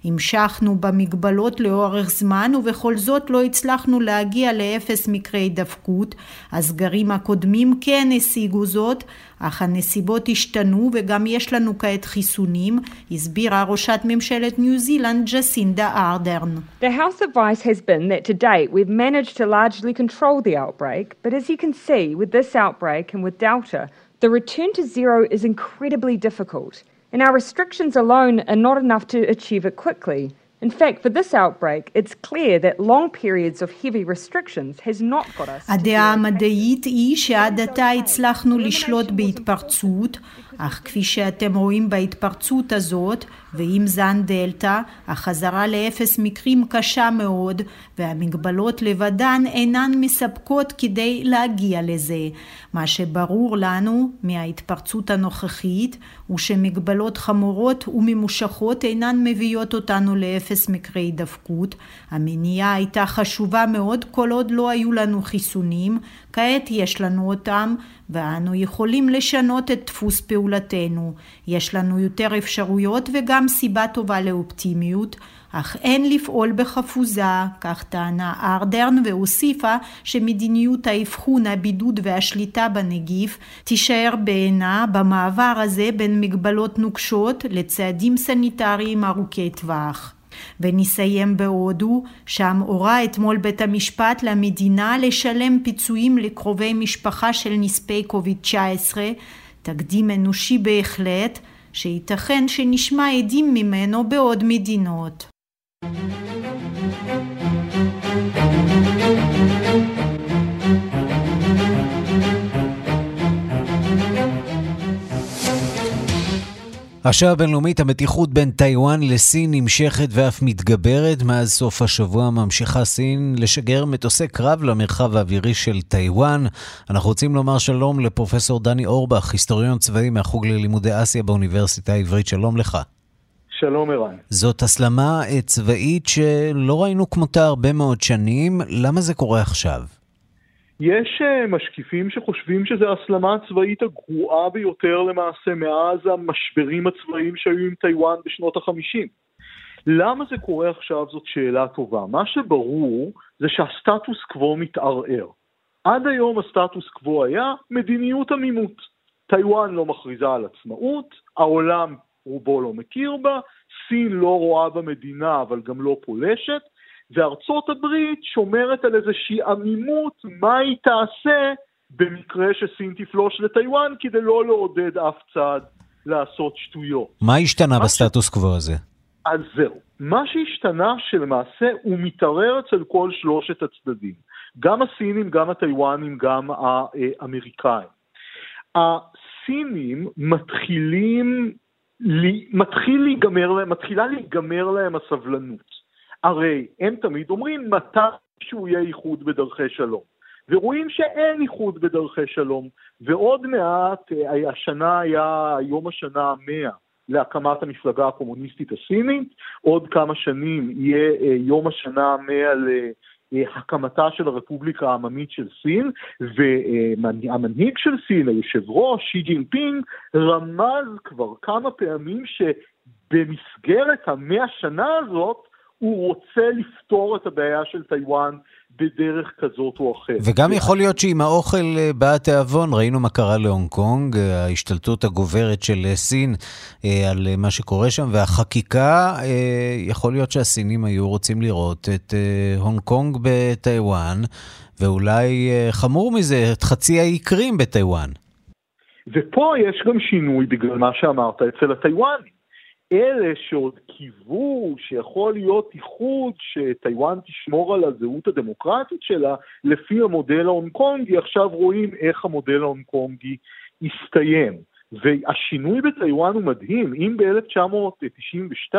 המשכנו במגבלות לאורך זמן ובכל זאת לא הצלחנו להגיע לאפס מקרי הידבקות. הסגרים הקודמים כן השיגו זאת, אך הנסיבות השתנו וגם יש לנו כעת חיסונים, הסבירה ראשת ממשלת ניו זילנד ג'סינדה ארדרן. The House advice has been that to date we've managed to largely control the outbreak, but as you can see with this outbreak and with Delta, the return to zero is incredibly difficult. and our restrictions alone are not enough to achieve it quickly. In fact, for this outbreak, it's clear that long periods of heavy restrictions has not got us... הדעה המדעית היא שעד עתה הצלחנו לשלוט בהתפרצות, אך כפי שאתם רואים בהתפרצות הזאת, ועם זן דלתא, החזרה לאפס מקרים קשה מאוד, והמגבלות לבדן אינן מספקות כדי להגיע לזה. מה שברור לנו מההתפרצות הנוכחית, הוא שמגבלות חמורות וממושכות אינן מביאות אותנו לאפס מקרי הידבקות. המניעה הייתה חשובה מאוד כל עוד לא היו לנו חיסונים, כעת יש לנו אותם, ואנו יכולים לשנות את דפוס פעולתנו. יש לנו יותר אפשרויות וגם סיבה טובה לאופטימיות, אך אין לפעול בחפוזה, כך טענה ארדרן והוסיפה שמדיניות האבחון, הבידוד והשליטה בנגיף תישאר בעינה במעבר הזה בין מגבלות נוקשות לצעדים סניטריים ארוכי טווח. ונסיים בהודו, שם הורה אתמול בית המשפט למדינה לשלם פיצויים לקרובי משפחה של נספי קוביד-19, תקדים אנושי בהחלט, שייתכן שנשמע עדים ממנו בעוד מדינות. השעה הבינלאומית, המתיחות בין טיוואן לסין נמשכת ואף מתגברת. מאז סוף השבוע ממשיכה סין לשגר מטוסי קרב למרחב האווירי של טיוואן. אנחנו רוצים לומר שלום לפרופסור דני אורבך, היסטוריון צבאי מהחוג ללימודי אסיה באוניברסיטה העברית. שלום לך. שלום ערן. זאת הסלמה צבאית שלא ראינו כמותה הרבה מאוד שנים. למה זה קורה עכשיו? יש אה, משקיפים שחושבים שזו ההסלמה הצבאית הגרועה ביותר למעשה מאז המשברים הצבאיים שהיו עם טיוואן בשנות החמישים. למה זה קורה עכשיו זאת שאלה טובה. מה שברור זה שהסטטוס קוו מתערער. עד היום הסטטוס קוו היה מדיניות עמימות. טיוואן לא מכריזה על עצמאות, העולם רובו לא מכיר בה, סין לא רואה בה מדינה אבל גם לא פולשת, וארצות הברית שומרת על איזושהי עמימות מה היא תעשה במקרה שסין תפלוש לטיוואן כדי לא לעודד אף צד לעשות שטויות. מה השתנה בסטטוס קוו הזה? אז זהו. מה שהשתנה שלמעשה הוא מתערער אצל כל שלושת הצדדים. גם הסינים, גם הטיוואנים, גם האמריקאים. הסינים מתחילים, מתחיל להיגמר, מתחילה להיגמר להם הסבלנות. הרי הם תמיד אומרים מתי שהוא יהיה איחוד בדרכי שלום. ורואים שאין איחוד בדרכי שלום, ועוד מעט, אה, השנה היה יום השנה המאה להקמת המפלגה הקומוניסטית הסינית, עוד כמה שנים יהיה אה, יום השנה המאה להקמתה של הרפובליקה העממית של סין, והמנהיג של סין, היושב ראש, שי ג'ינפינג, רמז כבר כמה פעמים שבמסגרת המאה שנה הזאת הוא רוצה לפתור את הבעיה של טיוואן בדרך כזאת או אחרת. וגם יכול להיות שעם האוכל אה, בא התיאבון, ראינו מה קרה להונג קונג, אה, ההשתלטות הגוברת של אה, סין על מה שקורה שם, והחקיקה, יכול להיות שהסינים היו רוצים לראות את הונג קונג בטיוואן, ואולי חמור מזה, את חצי האי קרים בטיוואן. ופה יש גם שינוי בגלל מה שאמרת אצל הטיוואנים. אלה שעוד קיוו שיכול להיות איחוד שטיוואן תשמור על הזהות הדמוקרטית שלה לפי המודל ההונג קונגי, עכשיו רואים איך המודל ההונג קונגי הסתיים. והשינוי בטיוואן הוא מדהים, אם ב-1992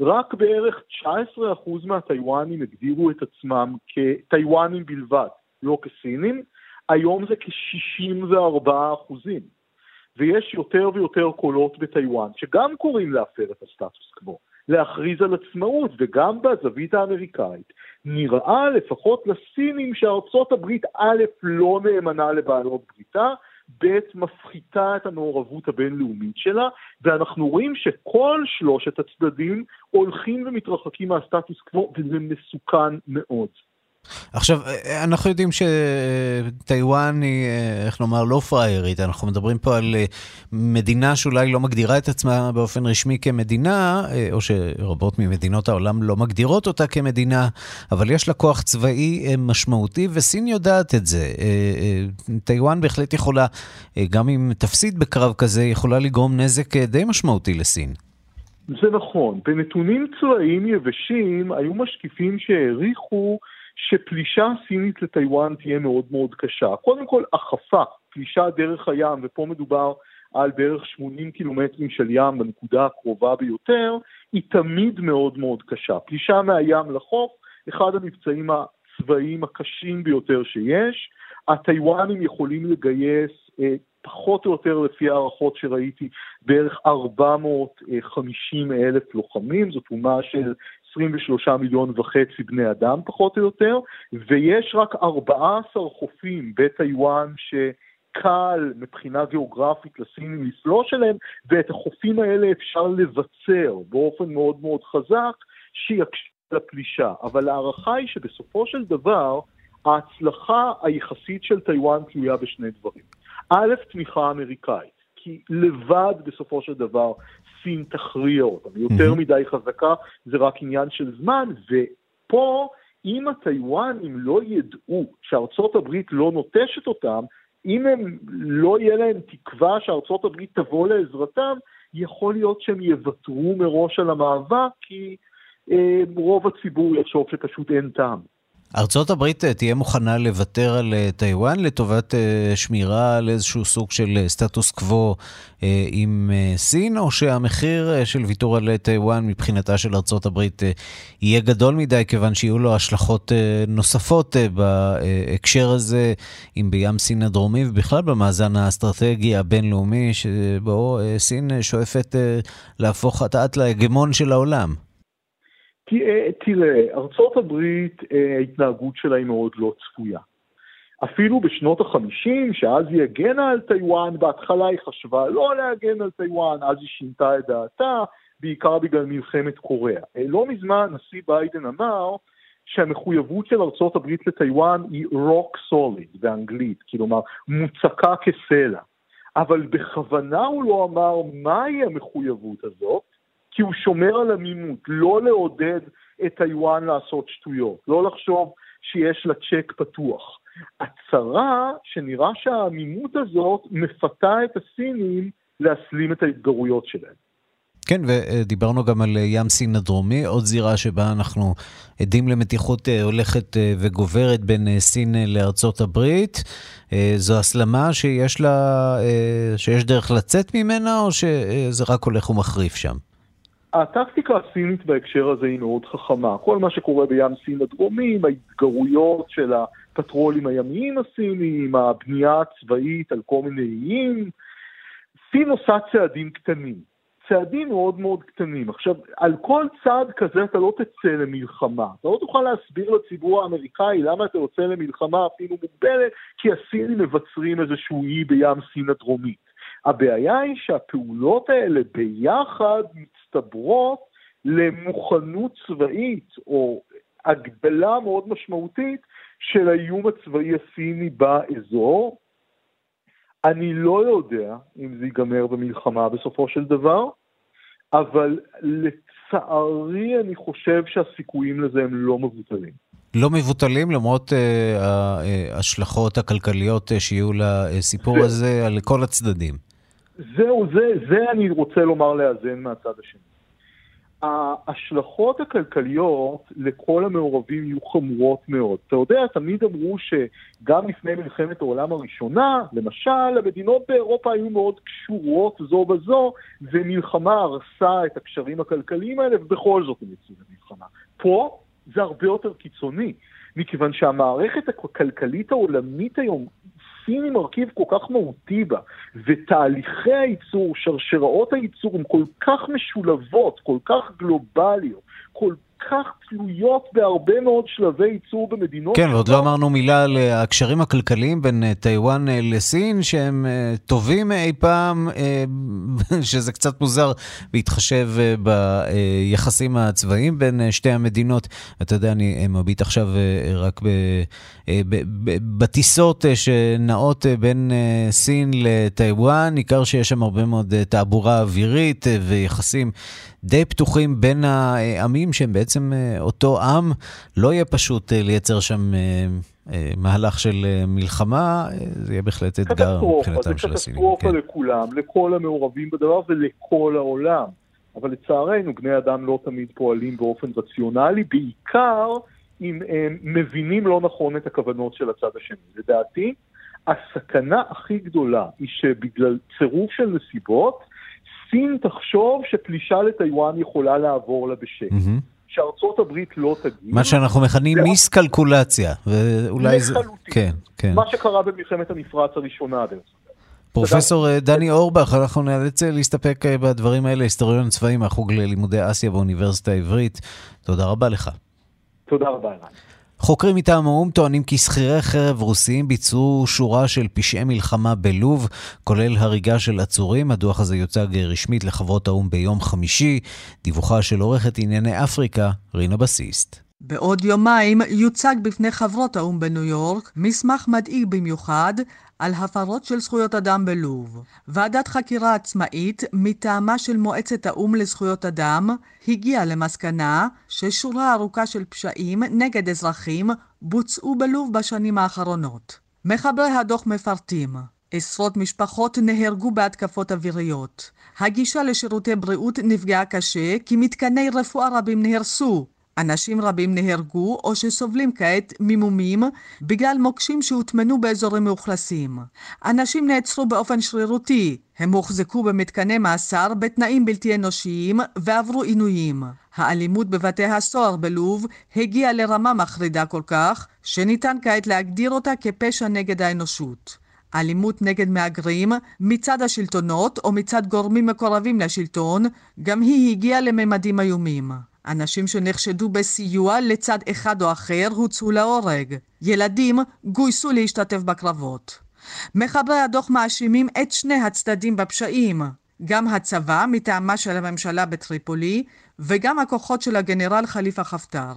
רק בערך 19% מהטיוואנים הגדירו את עצמם כטיוואנים בלבד, לא כסינים, היום זה כ-64 אחוזים. ויש יותר ויותר קולות בטיוואן שגם קוראים להפר את הסטטוס קוו, להכריז על עצמאות, וגם בזווית האמריקאית נראה לפחות לסינים שארצות הברית א' לא נאמנה לבעלות בריתה, ב' מפחיתה את המעורבות הבינלאומית שלה, ואנחנו רואים שכל שלושת הצדדים הולכים ומתרחקים מהסטטוס קוו, וזה מסוכן מאוד. עכשיו, אנחנו יודעים שטיוואן היא, איך לומר, לא פראיירית. אנחנו מדברים פה על אה, מדינה שאולי לא מגדירה את עצמה באופן רשמי כמדינה, אה, או שרבות ממדינות העולם לא מגדירות אותה כמדינה, אבל יש לה כוח צבאי אה, משמעותי, וסין יודעת את זה. טיוואן בהחלט יכולה, גם אם תפסיד בקרב כזה, יכולה לגרום נזק די משמעותי לסין. זה נכון. בנתונים צבאיים יבשים היו משקיפים שהעריכו שפלישה סינית לטיוואן תהיה מאוד מאוד קשה. קודם כל, החפה, פלישה דרך הים, ופה מדובר על בערך 80 קילומטרים של ים בנקודה הקרובה ביותר, היא תמיד מאוד מאוד קשה. פלישה מהים לחוף, אחד המבצעים הצבאיים הקשים ביותר שיש. הטיוואנים יכולים לגייס אה, פחות או יותר לפי הערכות שראיתי, בערך 450 אלף לוחמים, זאת אומה של 23 מיליון וחצי בני אדם פחות או יותר, ויש רק 14 חופים בטיוואן ש... קל מבחינה גיאוגרפית לסינים לסלוש אליהם, ואת החופים האלה אפשר לבצר באופן מאוד מאוד חזק, שיקשה לפלישה. אבל ההערכה היא שבסופו של דבר, ההצלחה היחסית של טיוואן תלויה בשני דברים. א', תמיכה אמריקאית, כי לבד בסופו של דבר סין תכריע אותם. יותר. מדי חזקה, זה רק עניין של זמן, ופה, אם הטיוואנים לא ידעו שארצות הברית לא נוטשת אותם, אם הם לא יהיה להם תקווה שארצות הברית תבוא לעזרתם, יכול להיות שהם יוותרו מראש על המאבק, כי אה, רוב הציבור יחשוב שפשוט אין טעם. ארצות הברית אה, תהיה מוכנה לוותר על אה, טיוואן לטובת אה, שמירה על איזשהו סוג של סטטוס קוו עם סין, או שהמחיר של ויתור על טיוואן מבחינתה של ארצות הברית יהיה גדול מדי, כיוון שיהיו לו השלכות נוספות בהקשר הזה, אם בים סין הדרומי ובכלל במאזן האסטרטגי הבינלאומי, שבו סין שואפת להפוך אט-אט להגמון של העולם. תראה, ארצות הברית, אה, ההתנהגות שלה היא מאוד לא צפויה. אפילו בשנות החמישים, שאז היא הגנה על טיוואן, בהתחלה היא חשבה לא להגן על טיוואן, אז היא שינתה את דעתה, בעיקר בגלל מלחמת קוריאה. אה, לא מזמן הנשיא ביידן אמר שהמחויבות של ארצות הברית לטיוואן היא rock solid באנגלית, כלומר מוצקה כסלע. אבל בכוונה הוא לא אמר מהי המחויבות הזאת, כי הוא שומר על עמימות, לא לעודד את טיוואן לעשות שטויות, לא לחשוב שיש לה צ'ק פתוח. הצרה שנראה שהעמימות הזאת מפתה את הסינים להסלים את ההתגרויות שלהם. כן, ודיברנו גם על ים סין הדרומי, עוד זירה שבה אנחנו עדים למתיחות אה, הולכת אה, וגוברת בין אה, סין לארצות הברית. זו הסלמה שיש לה, שיש דרך לצאת ממנה, או שזה רק הולך ומחריף שם? הטקטיקה הסינית בהקשר הזה היא מאוד חכמה. כל מה שקורה בים סין הדרומי, ההתגרויות של הפטרולים הימיים הסינים, הבנייה הצבאית על כל מיני איים, סין עושה צעדים קטנים. צעדים מאוד מאוד קטנים. עכשיו, על כל צעד כזה אתה לא תצא למלחמה. אתה לא תוכל להסביר לציבור האמריקאי למה אתה יוצא למלחמה אפילו מוגבלת, כי הסינים מבצרים איזשהו אי בים סין הדרומית. הבעיה היא שהפעולות האלה ביחד מצטברות למוכנות צבאית או הגדלה מאוד משמעותית של האיום הצבאי הסיני באזור. אני לא יודע אם זה ייגמר במלחמה בסופו של דבר, אבל לצערי אני חושב שהסיכויים לזה הם לא מבוטלים. לא מבוטלים למרות uh, ההשלכות הכלכליות uh, שיהיו לסיפור זה, הזה על כל הצדדים. זהו, זה, זה אני רוצה לומר לאזן מהצד השני. ההשלכות הכלכליות לכל המעורבים יהיו חמורות מאוד. אתה יודע, תמיד אמרו שגם לפני מלחמת העולם הראשונה, למשל, המדינות באירופה היו מאוד קשורות זו בזו, ומלחמה הרסה את הקשרים הכלכליים האלה, ובכל זאת הם יצאו למלחמה. פה זה הרבה יותר קיצוני, מכיוון שהמערכת הכלכלית העולמית היום סין היא מרכיב כל כך מהותי בה, ותהליכי הייצור, שרשראות הייצור הן כל כך משולבות, כל כך גלובליות, כל כך תלויות בהרבה מאוד שלבי ייצור במדינות... כן, ועוד לא אמרנו מילה על אה, הקשרים הכלכליים בין אה, טיוואן אה, לסין, שהם טובים אי פעם, שזה קצת מוזר בהתחשב ביחסים הצבאיים בין שתי המדינות. אתה יודע, אני מביט עכשיו רק. בטיסות שנעות בין סין לטיוואן, ניכר שיש שם הרבה מאוד תעבורה אווירית ויחסים די פתוחים בין העמים שהם בעצם אה, אותו עם. לא יהיה פשוט אה, לייצר שם אה, מהלך של מלחמה, זה יהיה בהחלט אתגר מבחינתם של הסינים. זה קטסטרופה כן. לכולם, לכל המעורבים בדבר ולכל העולם. אבל לצערנו, בני אדם לא תמיד פועלים באופן רציונלי, בעיקר אם הם מבינים לא נכון את הכוונות של הצד השני. לדעתי, הסכנה הכי גדולה היא שבגלל צירוף של נסיבות, סין תחשוב שפלישה לטיוואן יכולה לעבור לה בשקט. Mm-hmm. שארצות הברית לא תגיד. מה שאנחנו מכנים מיסקלקולציה, ואולי זה... לחלוטין. כן, כן. מה שקרה במלחמת המפרץ הראשונה בעצם. פרופסור אה, דני אורבך, אנחנו נאלץ אה, להסתפק אה, בדברים האלה, היסטוריון צבאי מהחוג ללימודי אסיה באוניברסיטה העברית. תודה רבה לך. תודה רבה, ערן. חוקרים מטעם האו"ם טוענים כי שכירי חרב רוסיים ביצעו שורה של פשעי מלחמה בלוב, כולל הריגה של עצורים. הדוח הזה יוצג רשמית לחברות האו"ם ביום חמישי. דיווחה של עורכת ענייני אפריקה, רינה בסיסט. בעוד יומיים יוצג בפני חברות האו"ם בניו יורק מסמך מדאיג במיוחד על הפרות של זכויות אדם בלוב. ועדת חקירה עצמאית מטעמה של מועצת האו"ם לזכויות אדם הגיעה למסקנה ששורה ארוכה של פשעים נגד אזרחים בוצעו בלוב בשנים האחרונות. מחברי הדוח מפרטים עשרות משפחות נהרגו בהתקפות אוויריות. הגישה לשירותי בריאות נפגעה קשה כי מתקני רפואה רבים נהרסו אנשים רבים נהרגו או שסובלים כעת ממומים בגלל מוקשים שהוטמנו באזורים מאוכלסים. אנשים נעצרו באופן שרירותי, הם הוחזקו במתקני מאסר בתנאים בלתי אנושיים ועברו עינויים. האלימות בבתי הסוהר בלוב הגיעה לרמה מחרידה כל כך, שניתן כעת להגדיר אותה כפשע נגד האנושות. אלימות נגד מהגרים מצד השלטונות או מצד גורמים מקורבים לשלטון, גם היא הגיעה לממדים איומים. אנשים שנחשדו בסיוע לצד אחד או אחר הוצאו להורג. ילדים גויסו להשתתף בקרבות. מחברי הדוח מאשימים את שני הצדדים בפשעים. גם הצבא מטעמה של הממשלה בטריפולי וגם הכוחות של הגנרל חליפה חפטר.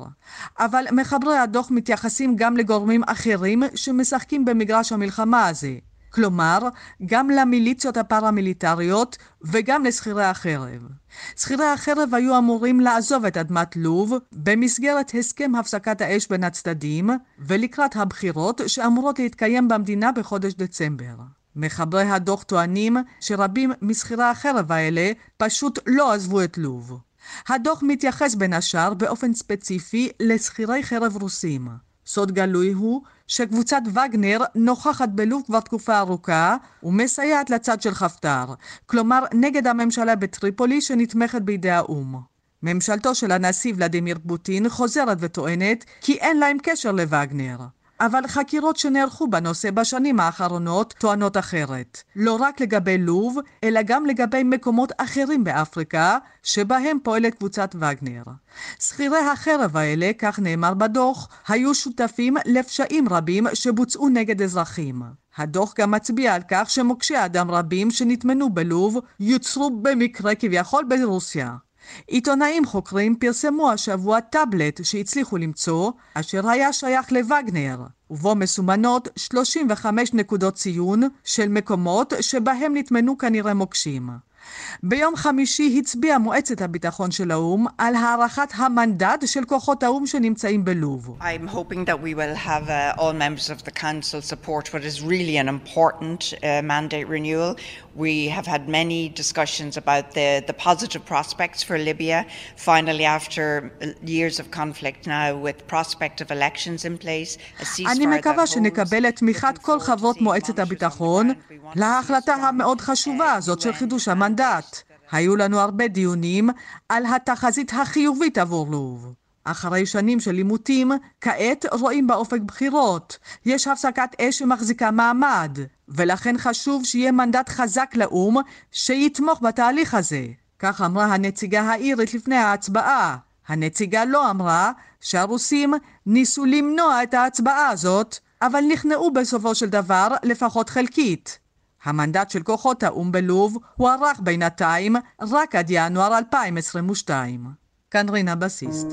אבל מחברי הדוח מתייחסים גם לגורמים אחרים שמשחקים במגרש המלחמה הזה. כלומר, גם למיליציות הפרמיליטריות וגם לשכירי החרב. שכירי החרב היו אמורים לעזוב את אדמת לוב במסגרת הסכם הפסקת האש בין הצדדים ולקראת הבחירות שאמורות להתקיים במדינה בחודש דצמבר. מחברי הדוח טוענים שרבים משכירי החרב האלה פשוט לא עזבו את לוב. הדוח מתייחס בין השאר באופן ספציפי לשכירי חרב רוסים. סוד גלוי הוא שקבוצת וגנר נוכחת בלוב כבר תקופה ארוכה ומסייעת לצד של חפטר, כלומר נגד הממשלה בטריפולי שנתמכת בידי האו"ם. ממשלתו של הנשיא ולדימיר פוטין חוזרת וטוענת כי אין להם קשר לווגנר. אבל חקירות שנערכו בנושא בשנים האחרונות טוענות אחרת. לא רק לגבי לוב, אלא גם לגבי מקומות אחרים באפריקה, שבהם פועלת קבוצת וגנר. שכירי החרב האלה, כך נאמר בדוח, היו שותפים לפשעים רבים שבוצעו נגד אזרחים. הדוח גם מצביע על כך שמוקשי אדם רבים שנטמנו בלוב יוצרו במקרה כביכול ברוסיה. עיתונאים חוקרים פרסמו השבוע טאבלט שהצליחו למצוא, אשר היה שייך לווגנר, ובו מסומנות 35 נקודות ציון של מקומות שבהם נטמנו כנראה מוקשים. ביום חמישי הצביעה מועצת הביטחון של האו"ם על הארכת המנדט של כוחות האו"ם שנמצאים בלוב. I'm hoping that we will have uh, all members of the council support what is really an important uh, mandate renewal. We have had many discussions about the, the positive prospects for Libya. Finally, after years of conflict now, with prospect of elections in place, a ceasefire אני מקווה שנקבל את תמיכת כל חברות מועצת הביטחון להחלטה המאוד חשובה הזאת של חידוש המנדט. היו לנו הרבה דיונים על התחזית החיובית עבור לוב. אחרי שנים של עימותים, כעת רואים באופק בחירות. יש הפסקת אש שמחזיקה מעמד, ולכן חשוב שיהיה מנדט חזק לאו"ם שיתמוך בתהליך הזה. כך אמרה הנציגה האירית לפני ההצבעה. הנציגה לא אמרה שהרוסים ניסו למנוע את ההצבעה הזאת, אבל נכנעו בסופו של דבר, לפחות חלקית. המנדט של כוחות האו"ם בלוב הוארך בינתיים רק עד ינואר 2022. כאן רינה בסיסט.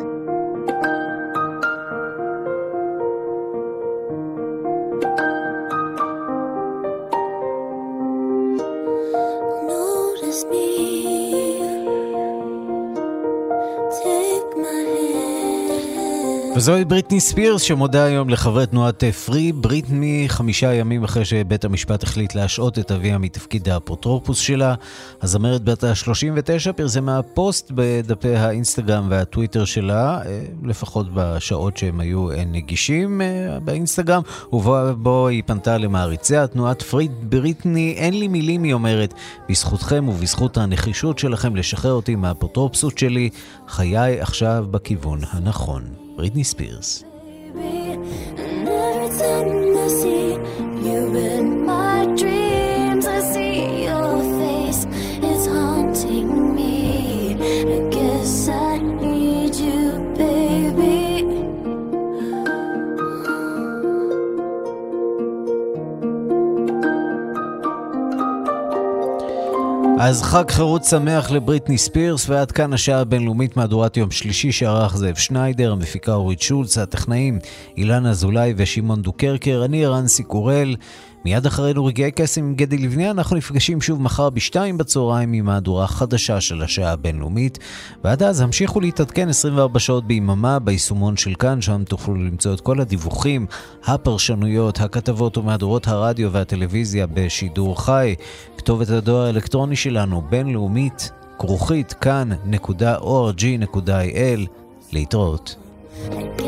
וזוהי בריטני ספירס שמודה היום לחברי תנועת פרי. בריטני חמישה ימים אחרי שבית המשפט החליט להשעות את אביה מתפקיד האפוטרופוס שלה. הזמרת בת ה-39 פרסמה פוסט בדפי האינסטגרם והטוויטר שלה, אה, לפחות בשעות שהם היו נגישים אה, באינסטגרם, ובו היא פנתה למעריציה. תנועת פרי בריטני, אין לי מילים, היא אומרת, בזכותכם ובזכות הנחישות שלכם לשחרר אותי מהאפוטרופסות שלי, חיי עכשיו בכיוון הנכון. בריטני ספירס. אז חג חירות שמח לבריטני ספירס, ועד כאן השעה הבינלאומית מהדורת יום שלישי שערך זאב שניידר, המפיקה אורית שולץ, הטכנאים אילן אזולאי ושמעון דוקרקר, אני רנסי קורל. מיד אחרינו רגעי קסם עם גדי לבנה, אנחנו נפגשים שוב מחר בשתיים בצהריים עם מהדורה חדשה של השעה הבינלאומית. ועד אז המשיכו להתעדכן 24 שעות ביממה ביישומון של כאן, שם תוכלו למצוא את כל הדיווחים, הפרשנויות, הכתבות ומהדורות הרדיו והטלוויזיה בשידור חי. כתובת הדואר האלקטרוני שלנו, בינלאומית, כרוכית כאן.org.il. להתראות. I guess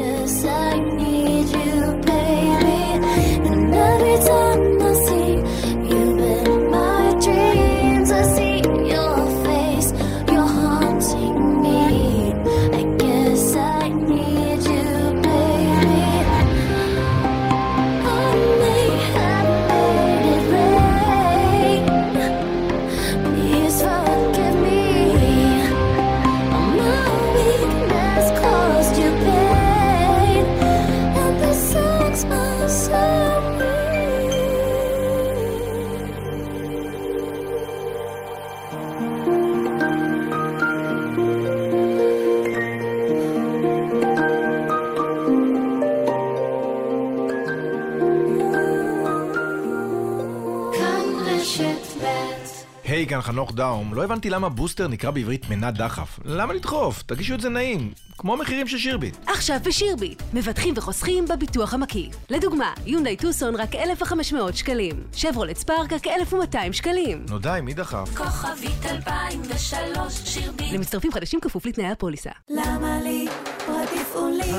חנוך דאום. לא הבנתי למה בוסטר נקרא בעברית מנת דחף. למה לדחוף? תגישו את זה נעים. כמו מחירים של שירביט. עכשיו בשירביט, מבטחים וחוסכים בביטוח המקיף. לדוגמה, יונדאי טוסון רק 1,500 שקלים. שברולט ספארק רק 1,200 שקלים. נו די, מי דחף? כוכבית 2003 שירביט. למצטרפים חדשים כפוף לתנאי הפוליסה. למה לי?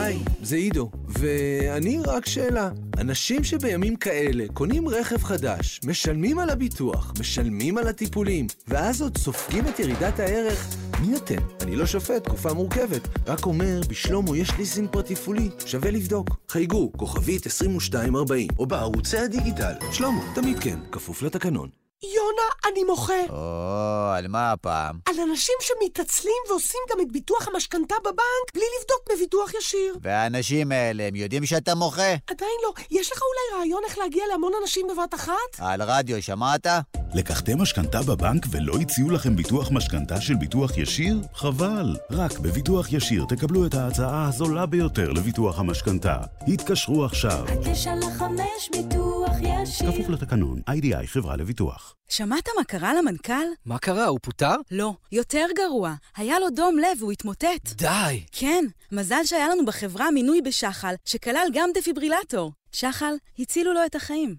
היי, זה עידו, ואני רק שאלה. אנשים שבימים כאלה קונים רכב חדש, משלמים על הביטוח, משלמים על הטיפולים, ואז עוד סופגים את ירידת הערך, מי אתם? אני לא שופט, תקופה מורכבת. רק אומר, בשלומו יש ליסינג פרטיפולי, שווה לבדוק. חייגו, כוכבית 2240, או בערוצי הדיגיטל. שלמה, תמיד כן, כפוף לתקנון. יונה, אני מוחה. או, על מה הפעם? על אנשים שמתעצלים ועושים גם את ביטוח המשכנתה בבנק בלי לבדוק בביטוח ישיר. והאנשים האלה, הם יודעים שאתה מוחה? עדיין לא. יש לך אולי רעיון איך להגיע להמון אנשים בבת אחת? על רדיו, שמעת? לקחתם משכנתה בבנק ולא הציעו לכם ביטוח משכנתה של ביטוח ישיר? חבל. רק בביטוח ישיר תקבלו את ההצעה הזולה ביותר לביטוח המשכנתה. התקשרו עכשיו. הקשר לחמש ביטוח ישיר. כפוף לתקנון, איי-די-איי חברה לביטוח. שמעת מה קרה למנכ"ל? מה קרה, הוא פוטר? לא, יותר גרוע. היה לו דום לב והוא התמוטט. די! כן, מזל שהיה לנו בחברה מינוי בשחל, שכלל גם דפיברילטור. שחל הצילו לו את החיים.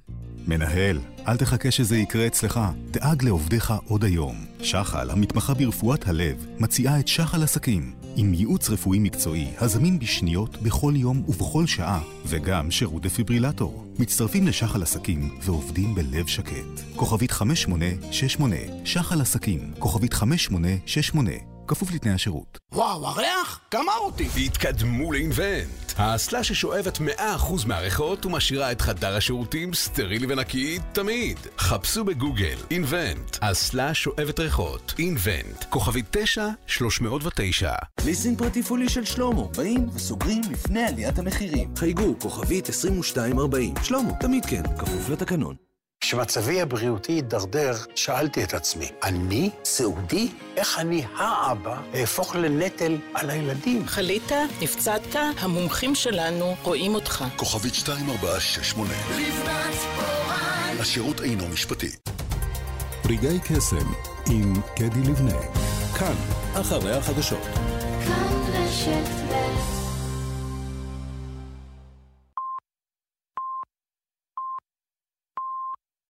מנהל, אל תחכה שזה יקרה אצלך. דאג לעובדיך עוד היום. שחל, המתמחה ברפואת הלב, מציעה את שחל עסקים. עם ייעוץ רפואי מקצועי, הזמין בשניות, בכל יום ובכל שעה, וגם שירות דפיברילטור. מצטרפים לשחל עסקים ועובדים בלב שקט. כוכבית 5868, שחל עסקים, כוכבית 5868. כפוף לתנאי השירות. וואו, הריח גמר אותי. התקדמו לאינבנט. האסלה ששואבת 100% מהריחות ומשאירה את חדר השירותים סטרילי ונקי תמיד. חפשו בגוגל, אינבנט, אסלה שואבת ריחות. אינבנט, כוכבי 9309. ליסינג פרטי פולי של שלמה. באים וסוגרים לפני עליית המחירים. חייגו, כוכבית 2240. שלמה, תמיד כן, כפוף לתקנון. כשמצבי הבריאותי הידרדר, שאלתי את עצמי, אני סיעודי? איך אני, האבא, אהפוך לנטל על הילדים? חלית? נפצעת? המומחים שלנו רואים אותך. כוכבית 2468 השירות אינו משפטי. רגעי קסם עם קדי לבנה. כאן, אחרי החדשות. כאן רשת ב'